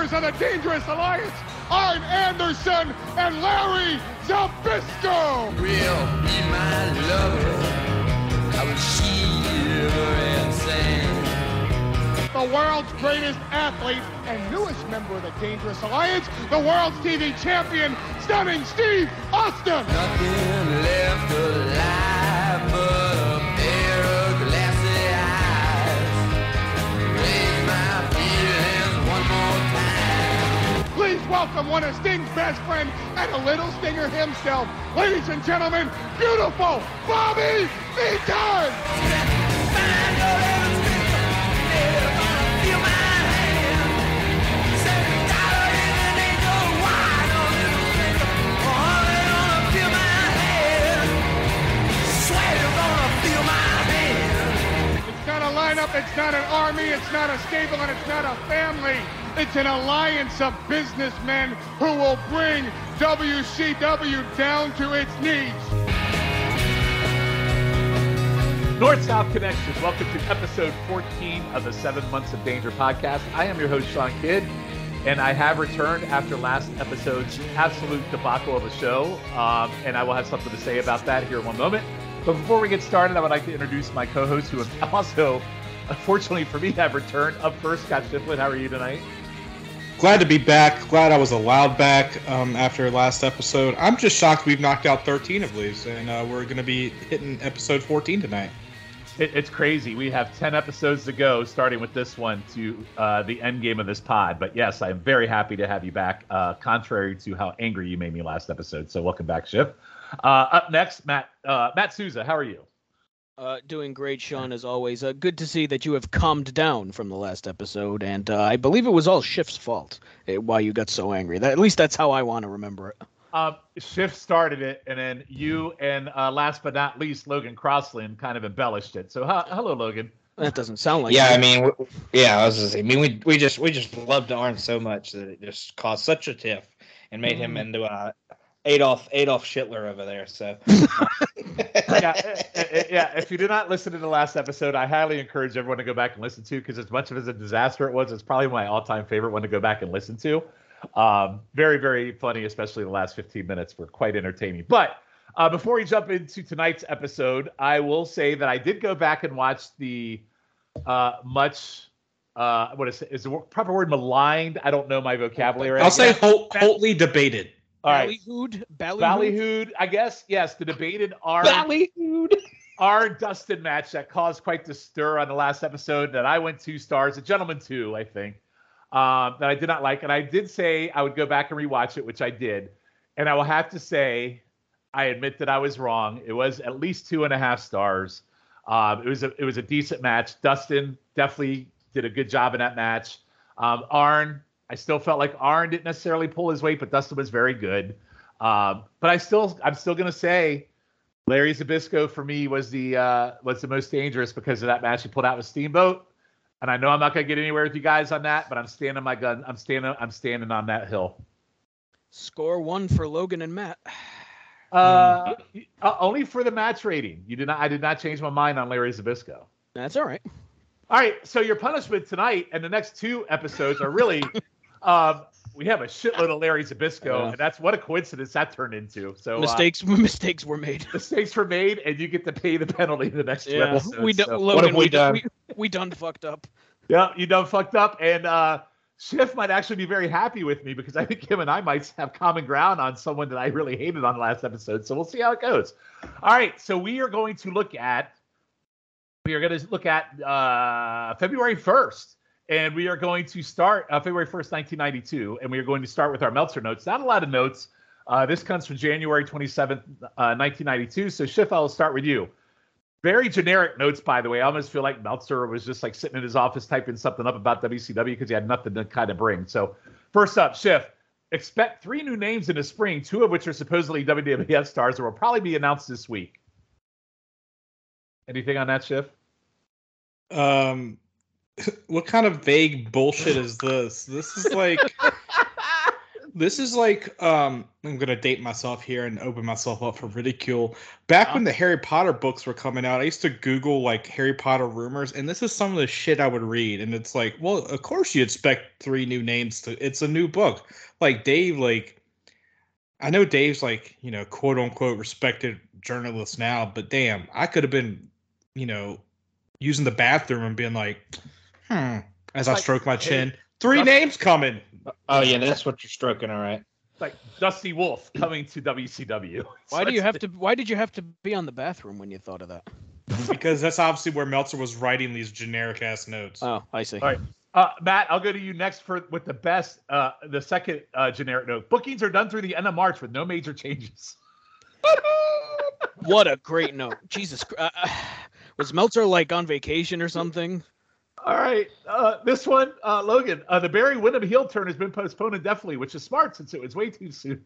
members of the Dangerous Alliance, Arn Anderson and Larry Zbyszko! Will be my lover. I will shiver and sing. The world's greatest athlete and newest member of the Dangerous Alliance, the world's TV champion, Stunning Steve Austin! Nothing left alive welcome one of Sting's best friends and a little stinger himself, ladies and gentlemen, beautiful Bobby Eaton! Lineup, it's not an army, it's not a stable, and it's not a family. It's an alliance of businessmen who will bring WCW down to its knees. North South Connections. Welcome to episode 14 of the Seven Months of Danger podcast. I am your host, Sean Kidd, and I have returned after last episode's absolute debacle of a show. Um, and I will have something to say about that here in one moment. But before we get started, I would like to introduce my co host, who have also, unfortunately for me, to have returned. Up first, Scott Shiflin. How are you tonight? Glad to be back. Glad I was allowed back um, after last episode. I'm just shocked we've knocked out 13 of these, and uh, we're going to be hitting episode 14 tonight. It, it's crazy. We have 10 episodes to go, starting with this one to uh, the end game of this pod. But yes, I'm very happy to have you back, uh, contrary to how angry you made me last episode. So welcome back, Schiff. Uh, up next, Matt uh, Matt Souza. How are you? Uh, doing great, Sean, as always. Uh, good to see that you have calmed down from the last episode, and uh, I believe it was all Schiff's fault eh, why you got so angry. That, at least that's how I want to remember it. Um, Schiff started it, and then you and uh, last but not least, Logan Crossland kind of embellished it. So hu- hello, Logan. That doesn't sound like yeah, you. I mean, w- yeah, I was gonna say. I mean, we we just we just loved Arn so much that it just caused such a tiff and made him into a Adolf Adolf Hitler over there. So yeah, eh, eh, eh, yeah. If you did not listen to the last episode, I highly encourage everyone to go back and listen to because as much of as a disaster it was, it's probably my all-time favorite one to go back and listen to. Um, very, very funny, especially the last 15 minutes were quite entertaining. But uh, before we jump into tonight's episode, I will say that I did go back and watch the uh, much. Uh, what is is the proper word maligned? I don't know my vocabulary. I'll say Yeah. hol- hotly debated. All right. Ballyhood? Ballyhood? Ballyhood, I guess. Yes, the debated R Ballyhood? our Dustin match that caused quite the stir on the last episode that I went two stars, a gentleman two, I think, um, that I did not like. And I did say I would go back and rewatch it, which I did. And I will have to say, I admit that I was wrong. It was at least two and a half stars. Um, it was a it was a decent match. Dustin definitely did a good job in that match. Um, Arn, I still felt like Arn didn't necessarily pull his weight, but Dustin was very good. Um, but I still I'm still gonna say Larry Zbyszko for me was the uh, was the most dangerous because of that match he pulled out with Steamboat. And I know I'm not gonna get anywhere with you guys on that, but I'm standing my gun. I'm standing. I'm standing on that hill. Score one for Logan and Matt. Uh, uh, only for the match rating. You did not. I did not change my mind on Larry Zbyszko. That's all right. All right. So your punishment tonight and the next two episodes are really. um, we have a shitload of Larry Zbyszko, Yeah. and that's what a coincidence that turned into. So uh, Mistakes mistakes were made. mistakes were made, and you get to pay the penalty the next two Yeah, episodes. we do, so- Logan, have we do- done? We, we done fucked up. Yeah, you done fucked up. And uh Schiff might actually be very happy with me because I think him and I might have common ground on someone that I really hated on the last episode. So we'll see how it goes. All right. So we are going to look at we are going to look at uh February 1st. And we are going to start uh, February 1st, 1992. And we are going to start with our Meltzer notes. Not a lot of notes. Uh, this comes from January 27th, uh, 1992. So Schiff, I'll start with you. Very generic notes, by the way. I almost feel like Meltzer was just like sitting in his office typing something up about WCW because he had nothing to kind of bring. So, first up, Schiff, expect three new names in the spring, two of which are supposedly WWF stars that will probably be announced this week. Anything on that, Schiff? Um, what kind of vague bullshit is this? This is like this is like um i'm gonna date myself here and open myself up for ridicule back when the harry potter books were coming out i used to google like harry potter rumors and this is some of the shit i would read and it's like well of course you expect three new names to it's a new book like dave like i know dave's like you know quote unquote respected journalist now but damn i could have been you know using the bathroom and being like hmm as i Like, stroke my hey, chin three Dust- names coming Oh yeah, that's what you're stroking. All right. Like Dusty Wolf coming to WCW. Why do you have to? Why did you have to be on the bathroom when you thought of that? because that's obviously where Meltzer was writing these generic ass notes. Oh, I see. All right. Uh, Matt, I'll go to you next for with the best, uh, the second uh, generic note. Bookings are done through the end of March with no major changes. What a great note. Jesus, Chr- uh, uh, was Meltzer like on vacation or something? All right, uh, this one, uh, Logan, uh, the Barry Windham heel turn has been postponed indefinitely, which is smart since it was way too soon.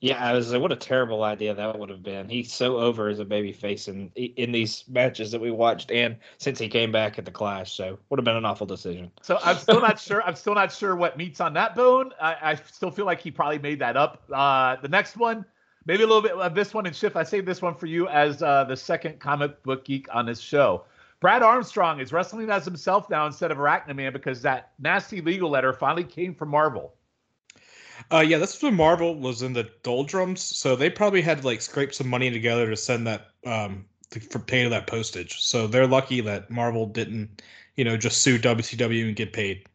Yeah, I was like, what a terrible idea that would have been. He's so over as a baby face in in these matches that we watched, and since he came back at the Clash, so would have been an awful decision. So I'm still not sure. I'm still not sure what meat's on that bone. I, I still feel like he probably made that up. Uh, the next one, maybe a little bit of this one and Schiff. I saved this one for you as uh, the second comic book geek on this show. Brad Armstrong is wrestling as himself now instead of Arachnaman because that nasty legal letter finally came from Marvel. Uh, yeah, this was when Marvel was in the doldrums, so they probably had to like scrape some money together to send that um to, for pay that postage. So they're lucky that Marvel didn't, you know, just sue WCW and get paid.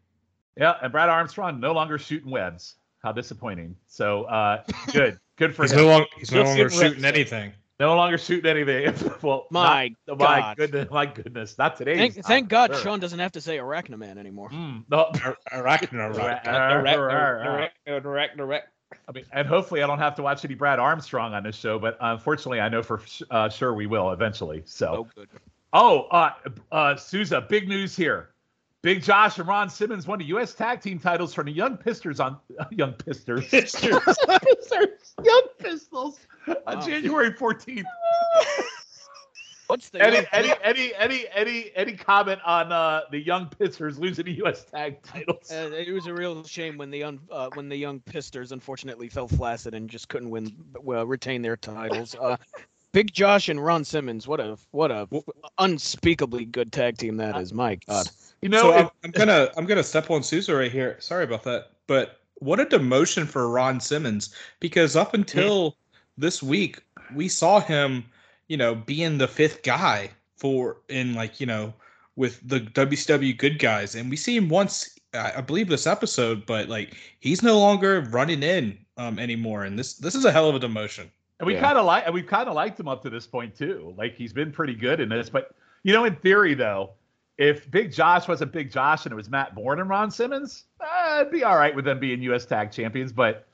Yeah, and Brad Armstrong no longer shooting webs. How disappointing. So uh, good, good for He's him. no longer he's no longer shooting anything. No longer shooting anything. well, My not- my God. goodness, my goodness, not today. Thank, thank God Sean doesn't have to say Arachnaman anymore. Mm, no, Arachno, Direct- Direct, direct, direct, direct. I mean, and hopefully I don't have to watch any Brad Armstrong on this show, but unfortunately I know for uh, sure we will eventually. So, Oh, good. oh, uh, uh, Souza, big news here. Big Josh and Ron Simmons won the U.S. Tag Team titles from the Young Pistons on Young Pistons. Pistons, Young Pistols on January 14th. What's the Any, any, any, any, any, any comment on uh, the Young Pistons losing the U.S. Tag titles? Uh, it was a real shame when the un, uh, when the young Pisters unfortunately fell flaccid and just couldn't win, well, retain their titles. Uh, Big Josh and Ron Simmons, what a what a unspeakably good tag team that is. My God, You know, so if- I'm, I'm gonna I'm gonna step on Souza right here. Sorry about that, but what a demotion for Ron Simmons because up until this week we saw him, you know, being the fifth guy for in like you know with the WCW good guys, and we see him once I I believe this episode, but like he's no longer running in um anymore, and this this is a hell of a demotion. And we Yeah. kind of like, and we've kind of liked him up to this point too. Like he's been pretty good in this. But you know, in theory, though, if Big Josh wasn't Big Josh and it was Matt Bourne and Ron Simmons, uh, it'd be all right with them being U.S. Tag Champions. But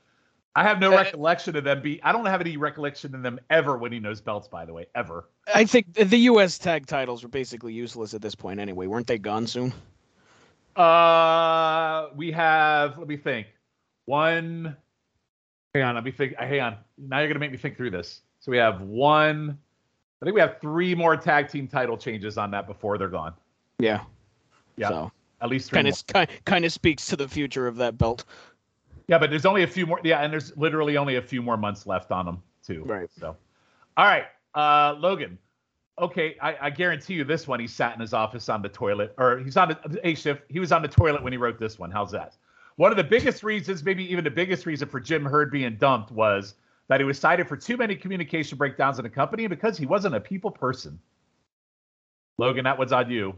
I have no Uh, recollection of them be. I don't have any recollection of them ever winning those belts. By the way, ever. I think the U.S. tag titles were basically useless at this point anyway. Weren't they gone soon? Uh, we have. Let me think. One. Hang on. Let me think. Hang on. Now you're gonna make me think through this. So we have one. I think we have three more tag team title changes on that before they're gone. Yeah. Yeah. So At least three kind of kind kind of speaks to the future of that belt. Yeah, but there's only a few more. Yeah, and there's literally only a few more months left on them too. Right. So, all right, uh, Logan. Okay, I, I guarantee you this one. He sat in his office on the toilet, or he's on the A shift. He was on the toilet when he wrote this one. How's that? One of the biggest reasons, maybe even the biggest reason for Jim Herd being dumped was that he was cited for too many communication breakdowns in the company because he wasn't a people person. Logan, that one's on you.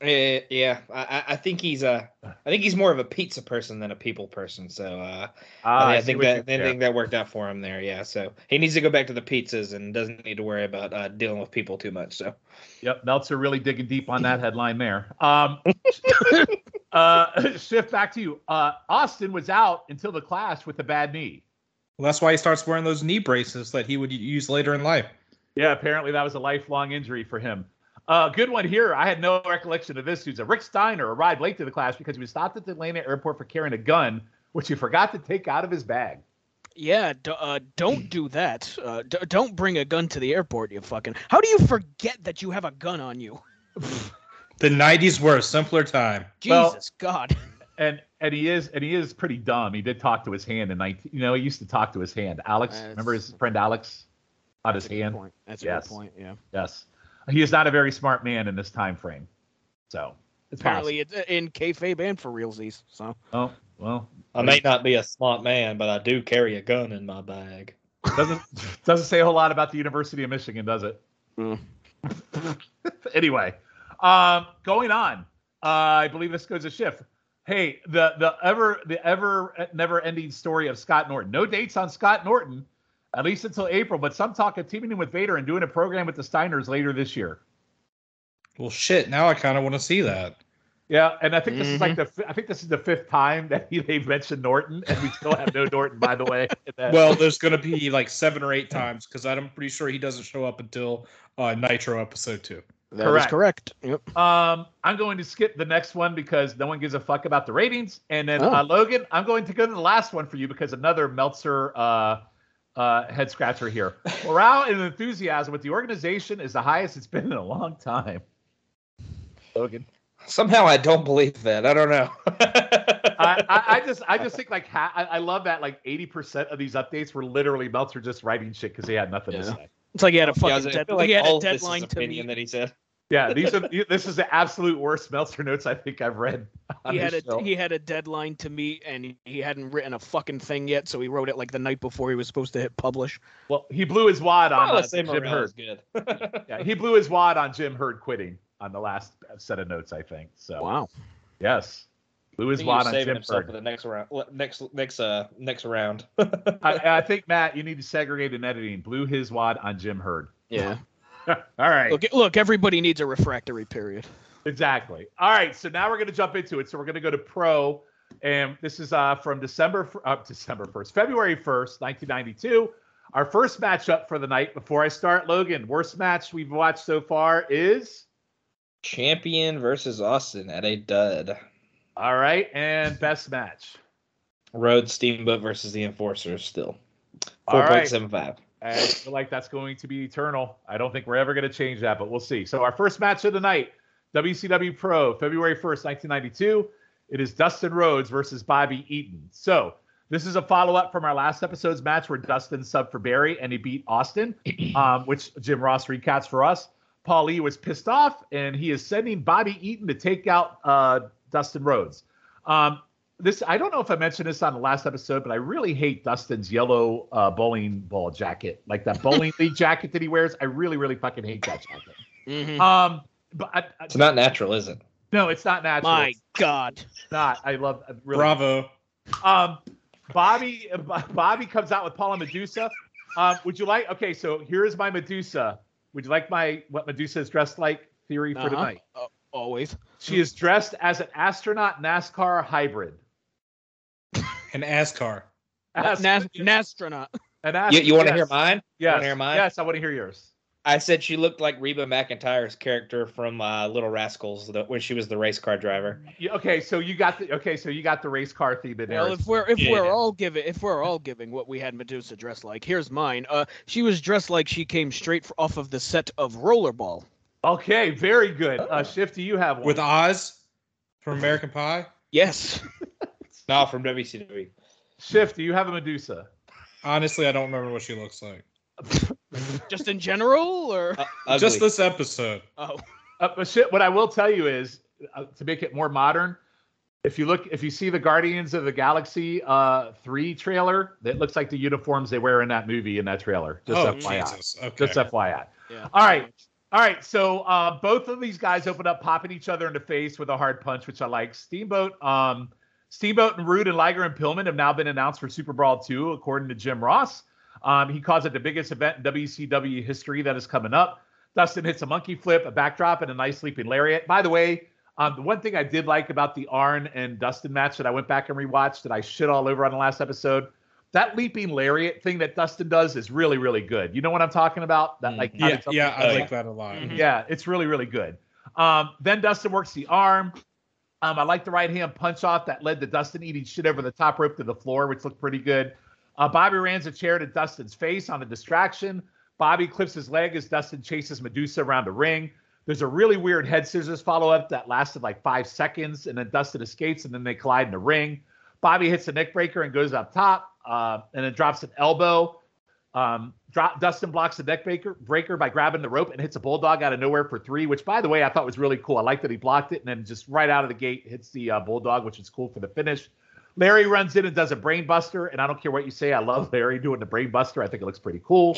Eh, yeah, I, I- I think he's a, I think he's more of a pizza person than a people person. So uh, Ah, I, see think what you- that I yeah. think that worked out for him there. Yeah, so he needs to go back to the pizzas and doesn't need to worry about uh, dealing with people too much. So Yep, Meltzer really digging deep on that headline there. Um, uh, Schiff back to you. Uh, Austin was out until the clash with a bad knee. Well, that's why he starts wearing those knee braces that he would use later in life. Yeah, apparently that was a lifelong injury for him. Uh, good one here. I had no recollection of this. Who's a Rick Steiner arrived late to the class because he was stopped at the Atlanta airport for carrying a gun, which he forgot to take out of his bag. Yeah, d- uh, don't do that. Uh, d- don't bring a gun to the airport, you fucking. How do you forget that you have a gun on you? The '90s were a simpler time. Well- Jesus God. And and he is and he is pretty dumb. He did talk to his hand in 19. You know, he used to talk to his hand. Alex, That's- remember his friend Alex, on his That's a good hand. point. That's a good point. Yeah. Yes, he is not a very smart man in this time frame. So it's Apparently, it's uh, in kayfabe and for realsies. So. Oh well, I may not be a smart man, but I do carry a gun in my bag. doesn't doesn't say a whole lot about the University of Michigan, does it? Mm. anyway, um, going on. Uh, I believe this goes a Schiff. Hey, the the ever the ever never ending story of Scott Norton. No dates on Scott Norton, at least until April. But some talk of teaming in with Vader and doing a program with the Steiners later this year. Well, shit. Now I kind of want to see that. Yeah, and I think this is like the I think this is the fifth time that he, they've mentioned Norton, and we still have no Norton, by the way. Well, there's going to be like seven or eight times because I'm pretty sure he doesn't show up until uh, Nitro episode two. that is Correct. correct. Yep. Um, I'm going to skip the next one because no one gives a fuck about the ratings. And then Oh. uh, Logan, I'm going to go to the last one for you because another Meltzer uh, uh, head scratcher here. Morale and enthusiasm with the organization is the highest it's been in a long time. Logan, Somehow I don't believe that. I don't know. I, I, I just I just think like ha- I, I love that like 80% of these updates were literally Meltzer just writing shit because he had nothing to say. It's like he had a fucking was- I dead, like he had a of this is deadline to opinion meet. that he said. Yeah, these are this is the absolute worst Meltzer notes I think I've read. He had a show. he had a deadline to meet, and he, he hadn't written a fucking thing yet, so he wrote it like the night before he was supposed to hit publish. well, he blew his wad on uh, let's say Jim morale Herd. good. Yeah, he blew his wad on Jim Herd quitting on the last set of notes, I think. So Wow. yes, blew I his think he was wad on saving Jim himself Herd. for the next round. Next, next, uh, next round. I, I think Matt, you need to segregate in editing. Blew his wad on Jim Herd. Yeah. All right, Look, look, everybody needs a refractory period. exactly. All right, so now we're going to jump into it. So we're going to go to pro, and this is uh, from December up uh, December first, February first, nineteen ninety two. Our first matchup for the night. Before I start, Logan, worst match we've watched so far is Champion versus Austin at a dud. all right, and best match. Rhodes Steamboat versus the Enforcers still. 4.75. Right. Five. I feel like that's going to be eternal. I don't think we're ever going to change that, but we'll see. So our first match of the night, WCW Pro, February 1st, 1992. It is Dustin Rhodes versus Bobby Eaton. So this is a follow-up from our last episode's match where Dustin subbed for Barry and he beat Austin, um, which Jim Ross recaps for us. Paul Lee was pissed off and he is sending Bobby Eaton to take out uh, Dustin Rhodes. Um, this I don't know if I mentioned this on the last episode, but I really hate Dustin's yellow uh, bowling ball jacket, like that bowling league jacket that he wears. I really, really fucking hate that jacket. Mhm. Um, but I, I, It's not natural, is it? no, it's not natural. My It's God. not. I love really. Bravo. Um, Bobby Bobby comes out with Paula Medusa. Um, would you like? Okay, so here's my Medusa. Would you like my what Medusa is dressed like theory for Uh-huh. tonight? Uh, always. She is dressed as an astronaut NASCAR hybrid. An ASCAR. As- Nas- Nastronaut. an You, you want to yes, hear mine? Yes. wanna hear mine? Yes, I want to hear yours. I said she looked like Reba McEntire's character from uh, Little Rascals the, when she was the race car driver. You- okay, so you got the okay, so you got the race car theme in there. Well, if we're if Yeah. we're all giving if we're all giving what we had Medusa dressed like, here's mine. Uh, she was dressed like she came straight f- off of the set of Rollerball. okay, very good. Uh, Shifty, you have one. With Oz from American Pie. Yes. No, from WCW. Shifty, you have a Medusa. Honestly, I don't remember what she looks like. Just in general, or Uh. Just this episode. oh, Uh, but shit, what I will tell you is uh, to make it more modern. If you look, if you see the Guardians of the Galaxy uh, three trailer, it looks like the uniforms they wear in that movie in that trailer. Just oh, FYI. Jesus. Okay. Just FYI. yeah. All right. All right, so uh, both of these guys open up popping each other in the face with a hard punch, which I like. Steamboat, um, Steamboat and Rude and Liger and Pillman have now been announced for Super Brawl 2, according to Jim Ross. Um, he calls it the biggest event in WCW history that is coming up. Dustin hits a monkey flip, a backdrop, and a nice leaping lariat. By the way, um, the one thing I did like about the Arn and Dustin match that I went back and rewatched that I shit all over on the last episode, that leaping lariat thing that Dustin does is really, really good. You know what I'm talking about? That like Yeah, yeah, I Oh, like that a lot. Mhm. yeah, it's really, really good. Um, then Dustin works the arm. Um, I like the right hand punch off that led to Dustin eating shit over the top rope to the floor, which looked pretty good. Uh, Bobby rams a chair to Dustin's face on a distraction. Bobby clips his leg as Dustin chases Medusa around the ring. There's a really weird head scissors follow up that lasted like five seconds, and then Dustin escapes, and then they collide in the ring. Bobby hits a neck breaker and goes up top, uh, and then drops an elbow. Um, drop, Dustin blocks the neck breaker, breaker by grabbing the rope and hits a bulldog out of nowhere for three, which, by the way, I thought was really cool. I like that he blocked it and then just right out of the gate hits the uh, bulldog, which is cool for the finish. Larry runs in and does a brain buster, and I don't care what you say. I love Larry doing the brain buster. I think it looks pretty cool.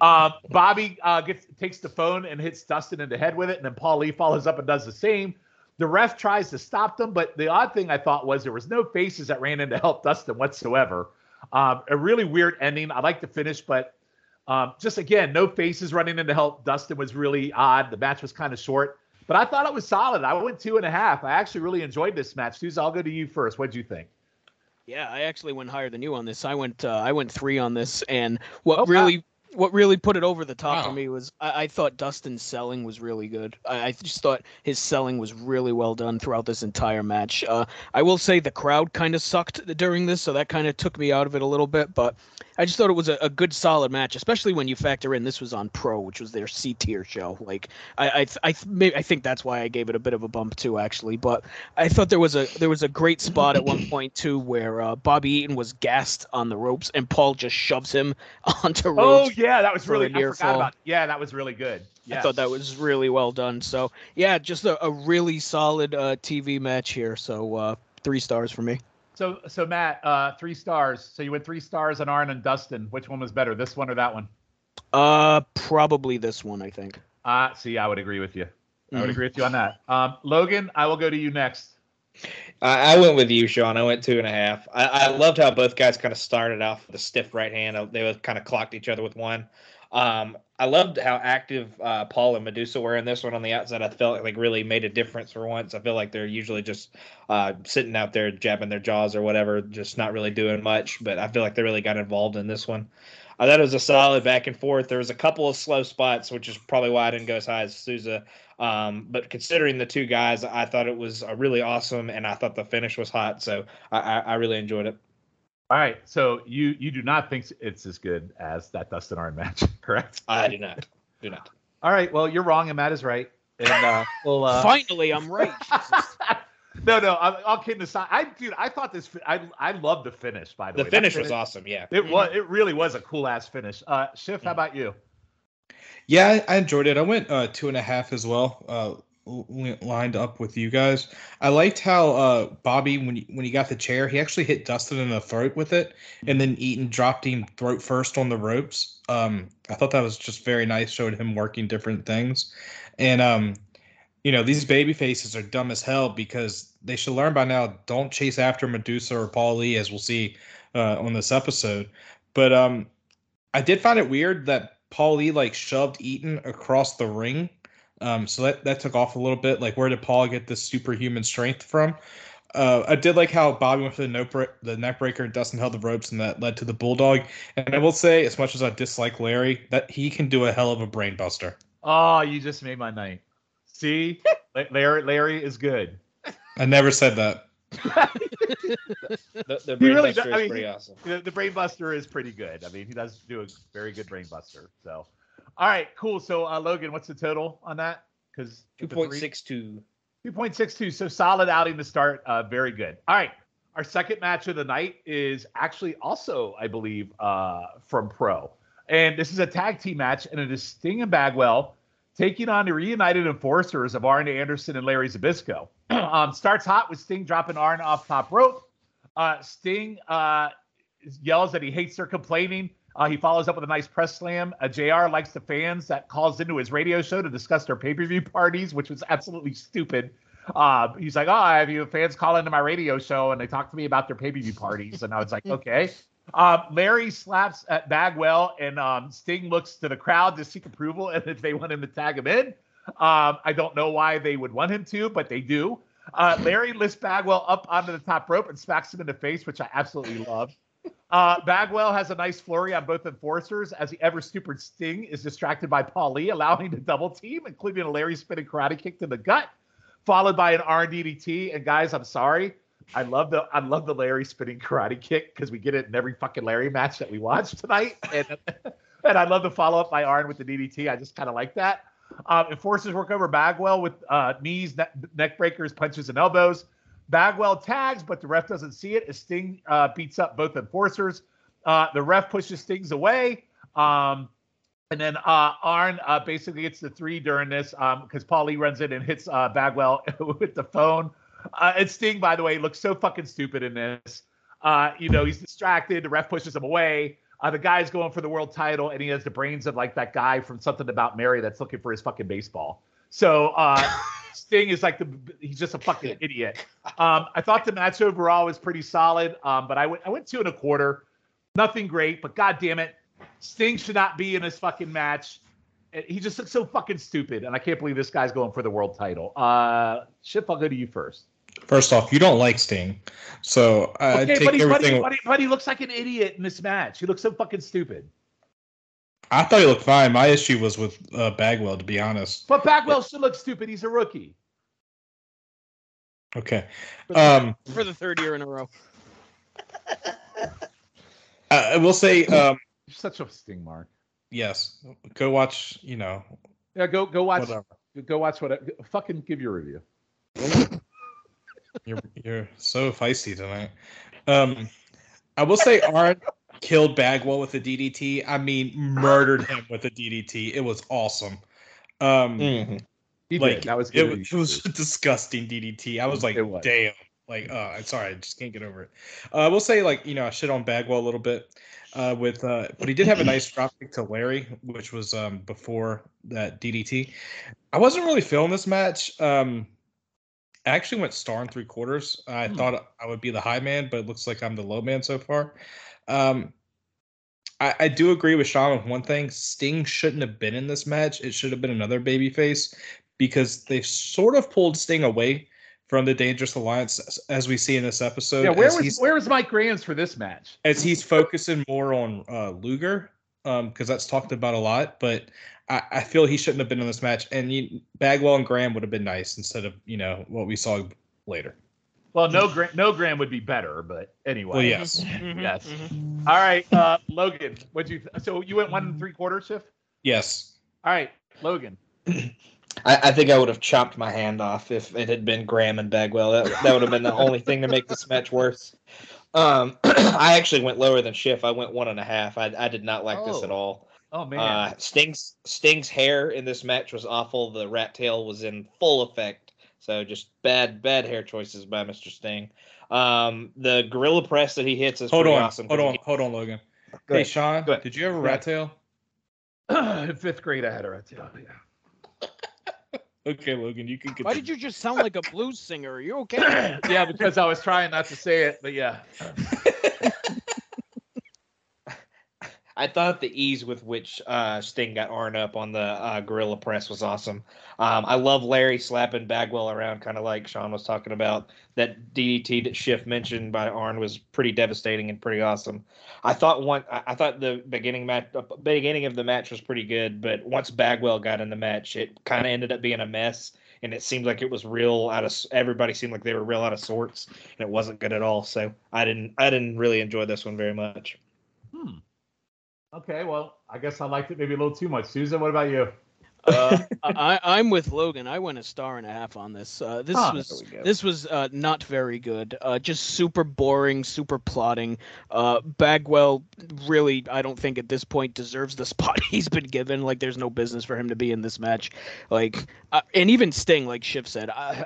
um, Bobby uh, gets takes the phone and hits Dustin in the head with it, and then Paul Lee follows up and does the same. The ref tries to stop them, but the odd thing I thought was there was no faces that ran in to help Dustin whatsoever. Um, a really weird ending. I like the finish, but um, just again, no faces running in to help Dustin was really odd. The match was kind of short, but I thought it was solid. I went two and a half. I actually really enjoyed this match. Souza, I'll go to you first. What'd you think? Yeah, I actually went higher than you on this. I went uh, I went three on this, and what Oh, wow. What really put it over the top for me was I, I thought Dustin's selling was really good. I, I just thought his selling was really well done throughout this entire match. Uh, I will say the crowd kind of sucked during this, so that kind of took me out of it a little bit. But I just thought it was a, a good, solid match, especially when you factor in this was on Pro, which was their C tier show. Like I, I, I, maybe, I think that's why I gave it a bit of a bump too, actually. But I thought there was a there was a great spot at one point too where uh, Bobby Eaton was gassed on the ropes and Paul just shoves him onto Oh ropes. Yeah, that was really near about. Yeah, that was really good. I thought that was really well done. So yeah, just a, a really solid uh, TV match here. So uh, three stars for me. So, so Matt, uh, three stars. So you went three stars on Arn and Dustin. Which one was better, this one or that one? Uh, probably this one, I think. Uh, see, I would agree with you. I would Mhm. agree with you on that. Um, Logan, I will go to you next. I, I went with you, Sean. I went two and a half. I, I loved how both guys kind of started off with a stiff right hand. Uh, They both kind of clocked each other with one. Um, I loved how active uh, Paul and Medusa were in this one on the outside. I felt like really made a difference for once. I feel like they're usually just uh, sitting out there jabbing their jaws or whatever, just not really doing much. But I feel like they really got involved in this one. I thought it was a solid back and forth. There was a couple of slow spots, which is probably why I didn't go as high as Souza. Um, but considering the two guys, I thought it was a really awesome, and I thought the finish was hot. So I, I, I really enjoyed it. All right. So you you do not think it's as good as that Dustin Arn match, correct? I do not, do not. All right. Well, you're wrong, and Matt is right. And uh, we'll. Uh, Finally, I'm right. Jesus. no, no. I'm, all kidding aside, I dude, I thought this. I I love the finish. By the, The way, the finish was awesome. Yeah. It was. It really was a cool ass finish. Uh, Schiff, how about you? Yeah, I, I enjoyed it. I went uh, two and a half as well. Uh, lined up with you guys. I liked how uh, Bobby, when he, when he got the chair, he actually hit Dustin in the throat with it, and then Eaton dropped him throat first on the ropes. Um, I thought that was just very nice. Showed him working different things, and um, you know these baby faces are dumb as hell because they should learn by now. Don't chase after Medusa or Paul Lee, as we'll see uh, on this episode. But um, I did find it weird that Paul Lee like shoved Eaton across the ring. Um, so that that took off a little bit. Like, where did Paul get this superhuman strength from? Uh, I did like how Bobby went for the note the neck breaker, and Dustin held the ropes, and that led to the bulldog. And I will say, as much as I dislike Larry, that he can do a hell of a brain buster. Oh, you just made my night. See, Larry, Larry is good. I never said that. The, the He brain really buster does- I is mean, pretty awesome. The, the brain buster is pretty good. I mean, he does do a very good brain buster. So, all right, cool. So, uh, Logan, what's the total on that? Because Two point six two. 2.62. So solid outing to start. Uh, very good. All right. Our second match of the night is actually also, I believe, uh, from Pro. And this is a tag team match, and it is Sting and Bagwell taking on the reunited enforcers of Arn Anderson and Larry Zbyszko. um, starts hot with Sting dropping Arn off top rope. Uh, Sting uh, yells that he hates their complaining. Uh, he follows up with a nice press slam. Uh, JR likes the fans that calls into his radio show to discuss their pay per view parties, which was absolutely stupid. Uh, he's like, "Oh, I have you fans call into my radio show and they talk to me about their pay per view parties," and I was like, "Okay." Uh, Larry slaps at Bagwell, and um, Sting looks to the crowd to seek approval, and if they want him to tag him in, um, I don't know why they would want him to, but they do. Uh, Larry lifts Bagwell up onto the top rope and smacks him in the face, which I absolutely love. Uh, Bagwell has a nice flurry on both enforcers as the ever stupid Sting is distracted by Paul Lee, allowing the double team, including a Larry spinning karate kick to the gut, followed by an RDDT. And guys, I'm sorry. I love the I love the Larry spinning karate kick because we get it in every fucking Larry match that we watch tonight. And and I love the follow up by Arn with the DDT. I just kind of like that. Um, enforcers work over Bagwell with uh, knees, ne- neck breakers, punches, and elbows. Bagwell tags, but the ref doesn't see it as Sting uh, beats up both enforcers. Uh, the ref pushes Stings away. Um, and then uh, Arn uh, basically gets the three during this because Paul Lee runs in and hits uh, Bagwell with the phone. Uh, and Sting, by the way, looks so fucking stupid in this. Uh, you know, he's distracted. The ref pushes him away. Uh, the guy's going for the world title, and he has the brains of like that guy from Something About Mary that's looking for his fucking baseball. So uh, Sting is like the he's just a fucking idiot. Um, I thought the match overall was pretty solid, um, but I went I went two and a quarter. Nothing great, but god damn it, Sting should not be in this fucking match. And He just looks so fucking stupid, and I can't believe this guy's going for the world title. Uh, Schiff, I'll go to you first. First off, you don't like Sting, so I Okay, take but, he's, but, everything. but, he, but he looks like an idiot in this match. He looks so fucking stupid. I thought he looked fine. My issue was with uh, Bagwell, to be honest. But Bagwell still looks stupid. He's a rookie. Okay. For the, Um, for the third year in a row. I, I will say, um, You're such a sting mark. Yes, go watch. You know, Yeah, go go watch. whatever. Go watch what. Fucking give your review. You're you're so feisty tonight. Um, I will say Arn killed Bagwell with a DDT. I mean, murdered him with a DDT. It was awesome. Um, Mhm. He like did. That was it, good. wa- it was a disgusting DDT. I was like, It was. damn. Like, uh, I'm sorry, I just can't get over it. Uh, I will say, like, you know, I shit on Bagwell a little bit uh, with, uh, but he did have a nice drop kick to Larry, which was um, before that DDT. I wasn't really feeling this match. Um, I actually went star and three quarters. I Hmm. thought I would be the high man, but it looks like I'm the low man so far. Um, I, I do agree with Sean with one thing. Sting shouldn't have been in this match. It should have been another babyface because they've sort of pulled Sting away from the Dangerous Alliance as, as we see in this episode. yeah, where as was he's, where was Mike Grams for this match? as he's focusing more on uh, Luger because that's talked about a lot. But I, I feel he shouldn't have been in this match. And you, Bagwell and Graham would have been nice instead of you know what we saw later. Well, no Graham, no Graham would be better, but anyway. Well, yes, Mhm, Yes. mhm. All right, uh, Logan. What'd you? So you went one and three quarters Schiff. yes. All right, Logan. I, I think I would have chopped my hand off if it had been Graham and Bagwell. That, that would have been the only thing to make this match worse. Um, I actually went lower than Schiff. I went one and a half. I, I did not like this at Oh. all. Oh man. Uh, Sting's Sting's hair in this match was awful. The rat tail was in full effect. So just bad bad hair choices by Mr. Sting. Um, the gorilla press that he hits is Hold pretty on, awesome. Hold on, he- hold on, Logan. Hey. Sean, did you have a rat tail? in fifth grade, I had a rat tail. Yeah. Okay, Logan, you can. Why did you just sound like a blues singer? Are you okay? yeah, because I was trying not to say it, but yeah. I thought the ease with which uh, Sting got Arn up on the uh, gorilla press was awesome. Um, I love Larry slapping Bagwell around, kind of like Sean was talking about. That DDT that Schiff mentioned by Arn was pretty devastating and pretty awesome. I thought one, I thought the beginning match, uh, beginning of the match was pretty good, but once Bagwell got in the match, it kind of ended up being a mess. And it seemed like it was real out of everybody seemed like they were real out of sorts, and it wasn't good at all. So I didn't I didn't really enjoy this one very much. Okay, well, I guess I liked it maybe a little too much. Souza, what about you? Uh, I, I'm with Logan. I went a star and a half on this. Uh, this Huh. was There we go. this was uh, not very good. Uh, just super boring, super plotting. Uh, Bagwell really, I don't think at this point deserves the spot he's been given. Like, there's no business for him to be in this match. Like, uh, and even Sting, like Schiff said, I,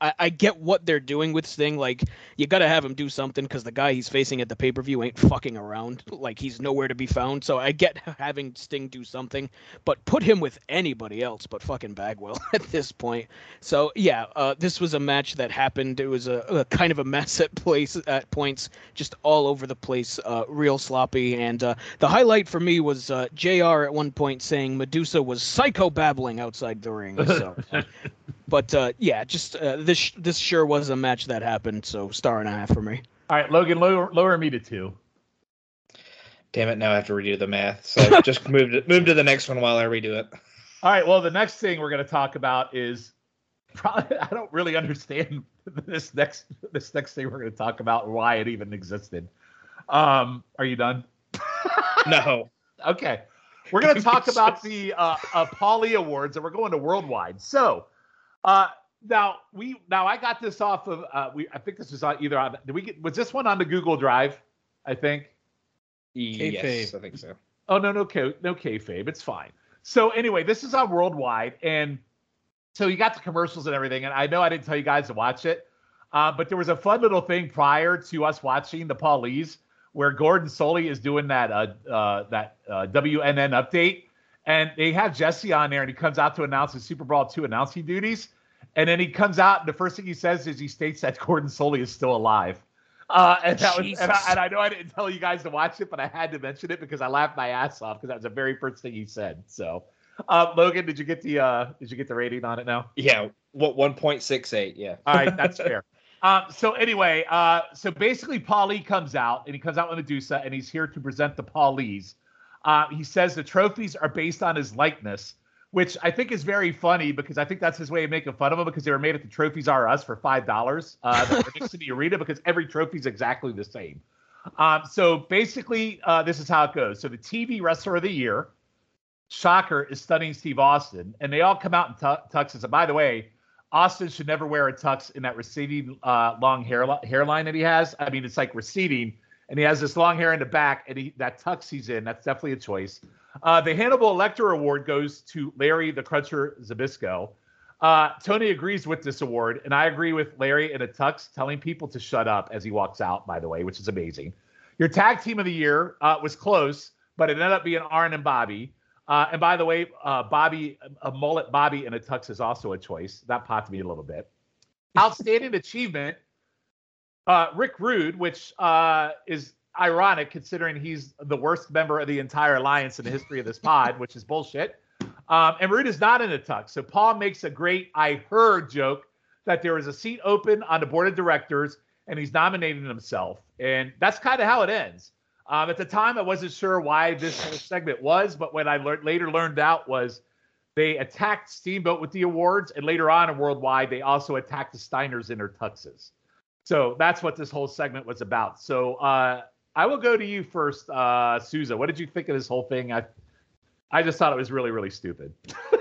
I, I get what they're doing with Sting. Like, you got to have him do something because the guy he's facing at the pay per view ain't fucking around. Like, he's nowhere to be found. So I get having Sting do something, but put him with anybody else but fucking Bagwell at this point. So yeah, uh, this was a match that happened. It was a, a kind of a mess at place at points, just all over the place, uh, real sloppy. And uh, the highlight for me was uh, Jr. at one point saying Medusa was psycho babbling outside the ring. So, but uh, yeah, just uh, this this sure was a match that happened. So star and a half for me. All right, Logan, lower, lower me to two. Damn it! Now I have to redo the math. So just move to move to the next one while I redo it. All right. Well, the next thing we're going to talk about is probably I don't really understand this next this next thing we're going to talk about and why it even existed. Um, are you done? No. Okay. We're going to talk about the uh, uh, Pauly Awards, and we're going to worldwide. So, uh, now we now I got this off of uh, we. I think this was on either on. Did we get? Was this one on the Google Drive? I think. Yes, Kayfabe. I think so. Oh no, no, K, no kayfabe. It's fine. So anyway, this is on worldwide, and so you got the commercials and everything. And I know I didn't tell you guys to watch it, uh, but there was a fun little thing prior to us watching the Paulies, where Gordon Solie is doing that uh, uh, that uh, WNN update, and they have Jesse on there, and he comes out to announce the Super Brawl two announcing duties, and then he comes out, and the first thing he says is he states that Gordon Solie is still alive. Uh, and that was, and I, and I know I didn't tell you guys to watch it, but I had to mention it because I laughed my ass off because that was the very first thing he said. So, uh, Logan, did you get the uh, did you get the rating on it now? Yeah. What? One point six eight. Yeah. All right, that's fair. Um, so anyway, uh, so basically, Paulie comes out and he comes out with Medusa, and he's here to present the Paulies. Uh, he says the trophies are based on his likeness, which I think is very funny because I think that's his way of making fun of them because they were made at the Trophies R Us for five dollars. Uh, next to the arena because every trophy is exactly the same. Um, so basically, uh, this is how it goes. So the TV Wrestler of the Year, Shocker, is Stunning Steve Austin, and they all come out in tu- tuxes. And by the way, Austin should never wear a tux in that receding uh, long hair hairline that he has. I mean, it's like receding, and he has this long hair in the back, and he that tux he's in. That's definitely a choice. Uh, the Hannibal Lecter Award goes to Larry the Cruncher Zbyszko. Uh, Tony agrees with this award, and I agree with Larry in a tux, telling people to shut up as he walks out. By the way, which is amazing. Your tag team of the year uh, was close, but it ended up being Arn and Bobby. Uh, and by the way, uh, Bobby, a mullet Bobby in a tux is also a choice. That popped me a little bit. Outstanding achievement, uh, Rick Rude, which uh, is ironic considering he's the worst member of the entire alliance in the history of this pod, which is bullshit. Um, and Rude is not in a tux. So Paul makes a great I heard joke that there is a seat open on the board of directors and he's nominating himself. And that's kind of how it ends. Um, at the time, I wasn't sure why this whole segment was, but what I learned later learned out was they attacked Steamboat with the awards, and later on in Worldwide, they also attacked the Steiners in their tuxes. So that's what this whole segment was about. So uh, I will go to you first, uh, Souza. What did you think of this whole thing? I, I just thought it was really, really stupid.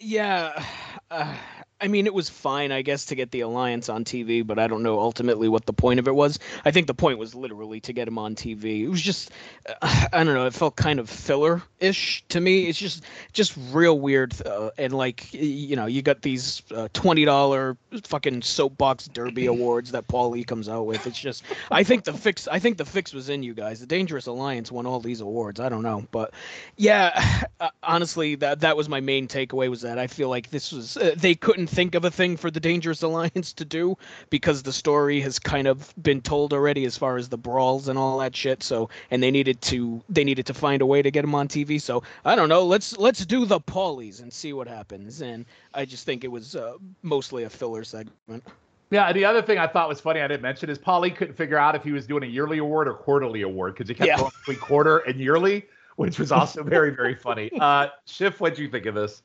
Yeah, uh, I mean, it was fine, I guess, to get the alliance on TV, but I don't know ultimately what the point of it was. I think the point was literally to get him on TV. It was just, uh, I don't know, it felt kind of filler-ish to me. It's just, just real weird, uh, and like, you know, you got these uh, twenty dollar fucking soapbox derby awards that Paul Lee comes out with. It's just, I think the fix, I think the fix was in you guys. The Dangerous Alliance won all these awards. I don't know, but yeah, uh, honestly, that that was my main takeaway was that I feel like this was uh, they couldn't think of a thing for the Dangerous Alliance to do because the story has kind of been told already as far as the brawls and all that shit. So and they needed to they needed to find a way to get them on TV. So I don't know. Let's let's do the Paulies and see what happens. And I just think it was uh, mostly a filler segment. Yeah, the other thing I thought was funny I didn't mention is Paulie couldn't figure out if he was doing a yearly award or quarterly award because he kept Yeah. going between quarter and yearly, which was also very, very funny. Uh, Schiff, what do you think of this?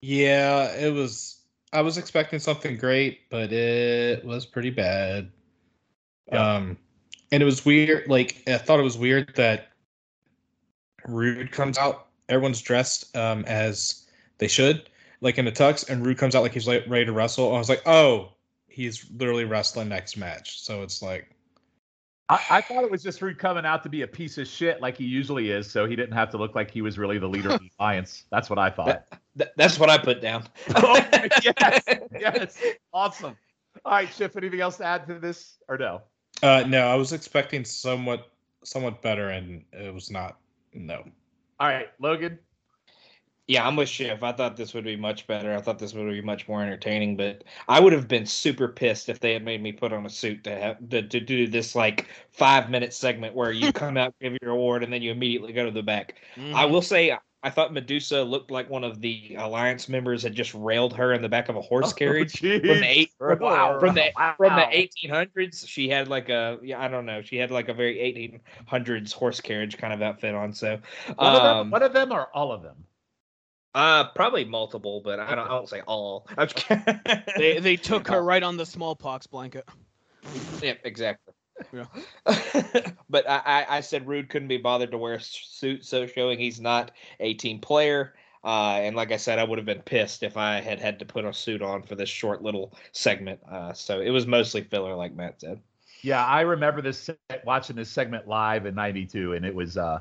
Yeah, it was. I was expecting something great, but it was pretty bad. Yeah. Um, and it was weird. Like I thought it was weird that Rude comes out. Everyone's dressed um as they should, like in the tux, and Rude comes out like he's like ready to wrestle. I was like, oh, he's literally wrestling next match. So it's like, I, I thought it was just Rude coming out to be a piece of shit like he usually is, so he didn't have to look like he was really the leader of the alliance. That's what I thought. Th- that's what I put down. oh, yes, yes, awesome. All right, Schiff, anything else to add to this or no? uh, no, I was expecting somewhat, somewhat better, and it was not. No. All right, Logan. Yeah, I'm with Schiff. I thought this would be much better. I thought this would be much more entertaining, but I would have been super pissed if they had made me put on a suit to have to, to do this like five minute segment where you come out, give your award, and then you immediately go to the back. Mm-hmm. I will say I thought Medusa looked like one of the alliance members had just railed her in the back of a horse carriage Oh, from the eight from, Wow. from the Wow. from the 1800s. She had like a yeah, I don't know. She had like a very 1800s horse carriage kind of outfit on. So One, of them, um, one of them or all of them? uh, probably multiple, but I don't. I won't say all. I'm just. They they took her right on the smallpox blanket. yeah, exactly. Yeah. but I, I, said Rude couldn't be bothered to wear a suit, so showing he's not a team player. Uh, and like I said, I would have been pissed if I had had to put a suit on for this short little segment. Uh, so it was mostly filler, like Matt said. Yeah, I remember this watching this segment live in '92, and it was uh,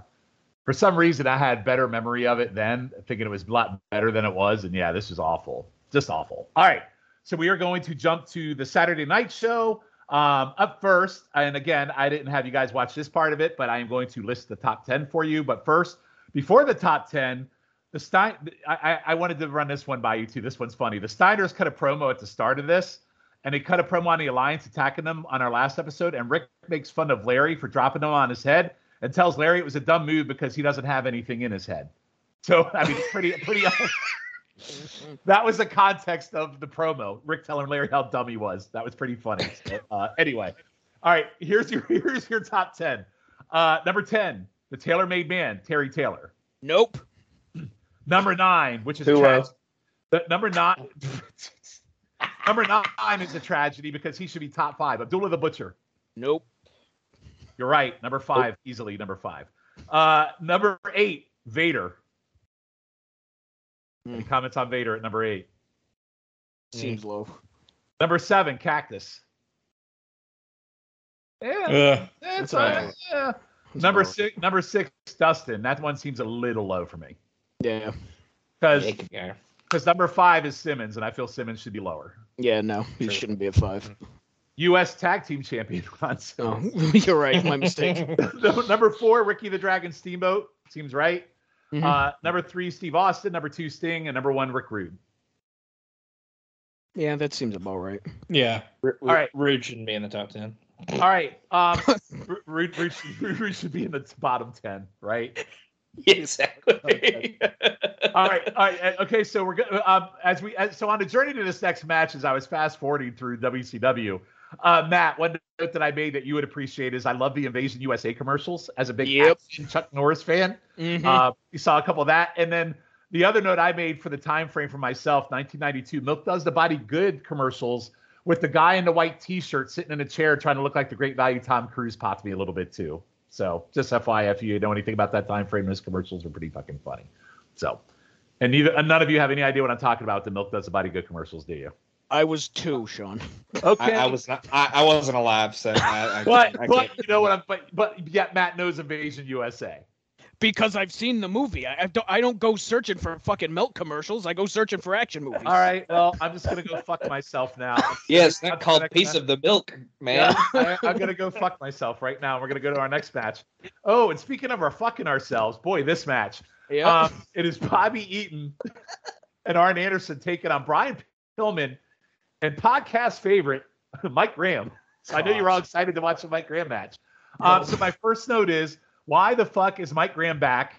for some reason I had better memory of it then, thinking it was a lot better than it was. And yeah, this was awful, just awful. All right, so we are going to jump to the Saturday night show. Um, up first, and again, I didn't have you guys watch this part of it, but I am going to list the top ten for you. But first, before the top ten, the Stein, I, I I wanted to run this one by you too. This one's funny. The Steiners cut a promo at the start of this, and they cut a promo on the Alliance attacking them on our last episode. And Rick makes fun of Larry for dropping them on his head and tells Larry it was a dumb move because he doesn't have anything in his head. So I mean, pretty pretty. that was the context of the promo. Rick telling Larry how dumb he was. That was pretty funny. So, uh, anyway, all right. Here's your here's your top ten. Uh, number ten, the Tailor Made Man, Terry Taylor. Nope. Number nine, which is Who, tragedy. The, number nine. number nine is a tragedy because he should be top five. Abdullah the Butcher. Nope. You're right. Number five, easily number five. Uh, number eight, Vader. Any Hmm. comments on Vader at number eight? Seems low. Number seven, Cactus. Yeah, Uh, it's all right. uh, yeah. It's Number low. six, number six, Dustin. That one seems a little low for me Yeah. because yeah. because number five is Simmons, and I feel Simmons should be lower. Yeah. No, he True. shouldn't be at five. U.S. Tag Team Champion Ron Oh, you're right. My mistake. number four, Ricky the Dragon Steamboat seems right. Mhm. Uh, number three, Steve Austin. Number two, Sting, and number one, Rick Rude. yeah, that seems about right. yeah. All All right. Rude shouldn't be in the top ten. All right, um, Ru- Rude, Rude, Rude, Rude should be in the bottom ten, right? Exactly. All right, all right. uh, Okay, so we're good. Um, as we as, so on the journey to this next match, as I was fast forwarding through WCW, uh, Matt, one note that I made that you would appreciate is I love the Invasion USA commercials as a big Yep. Chuck Norris fan. Mhm. Uh, you saw a couple of that, and then the other note I made for the time frame for myself, 1992, Milk does the body good commercials with the guy in the white T-shirt sitting in a chair trying to look like the Great Value Tom Cruise popped me a little bit too. So just FYI, if you know anything about that time frame, those commercials are pretty fucking funny. So, and neither and none of you have any idea what I'm talking about. The Milk does the body good commercials, do you? I was two, Sean. Okay. I, I was not. I, I wasn't alive, so I, I, but I but you know what I'm but but yet Matt knows Invasion USA. Because I've seen the movie. I, I don't. I don't go searching for fucking milk commercials. I go searching for action movies. All right. Well, I'm just gonna go fuck myself now. Yeah, it's On not to the called piece match. of the milk, man. Yeah, I, am gonna go fuck myself right now. We're gonna go to our next match. Oh, and speaking of our fucking ourselves, boy, this match. Yeah. Um, it is Bobby Eaton and Arn Anderson taking on Brian Pillman and podcast favorite Mike Graham. So I know you're all excited to watch the Mike Graham match. Um, so my first note is why the fuck is Mike Graham back?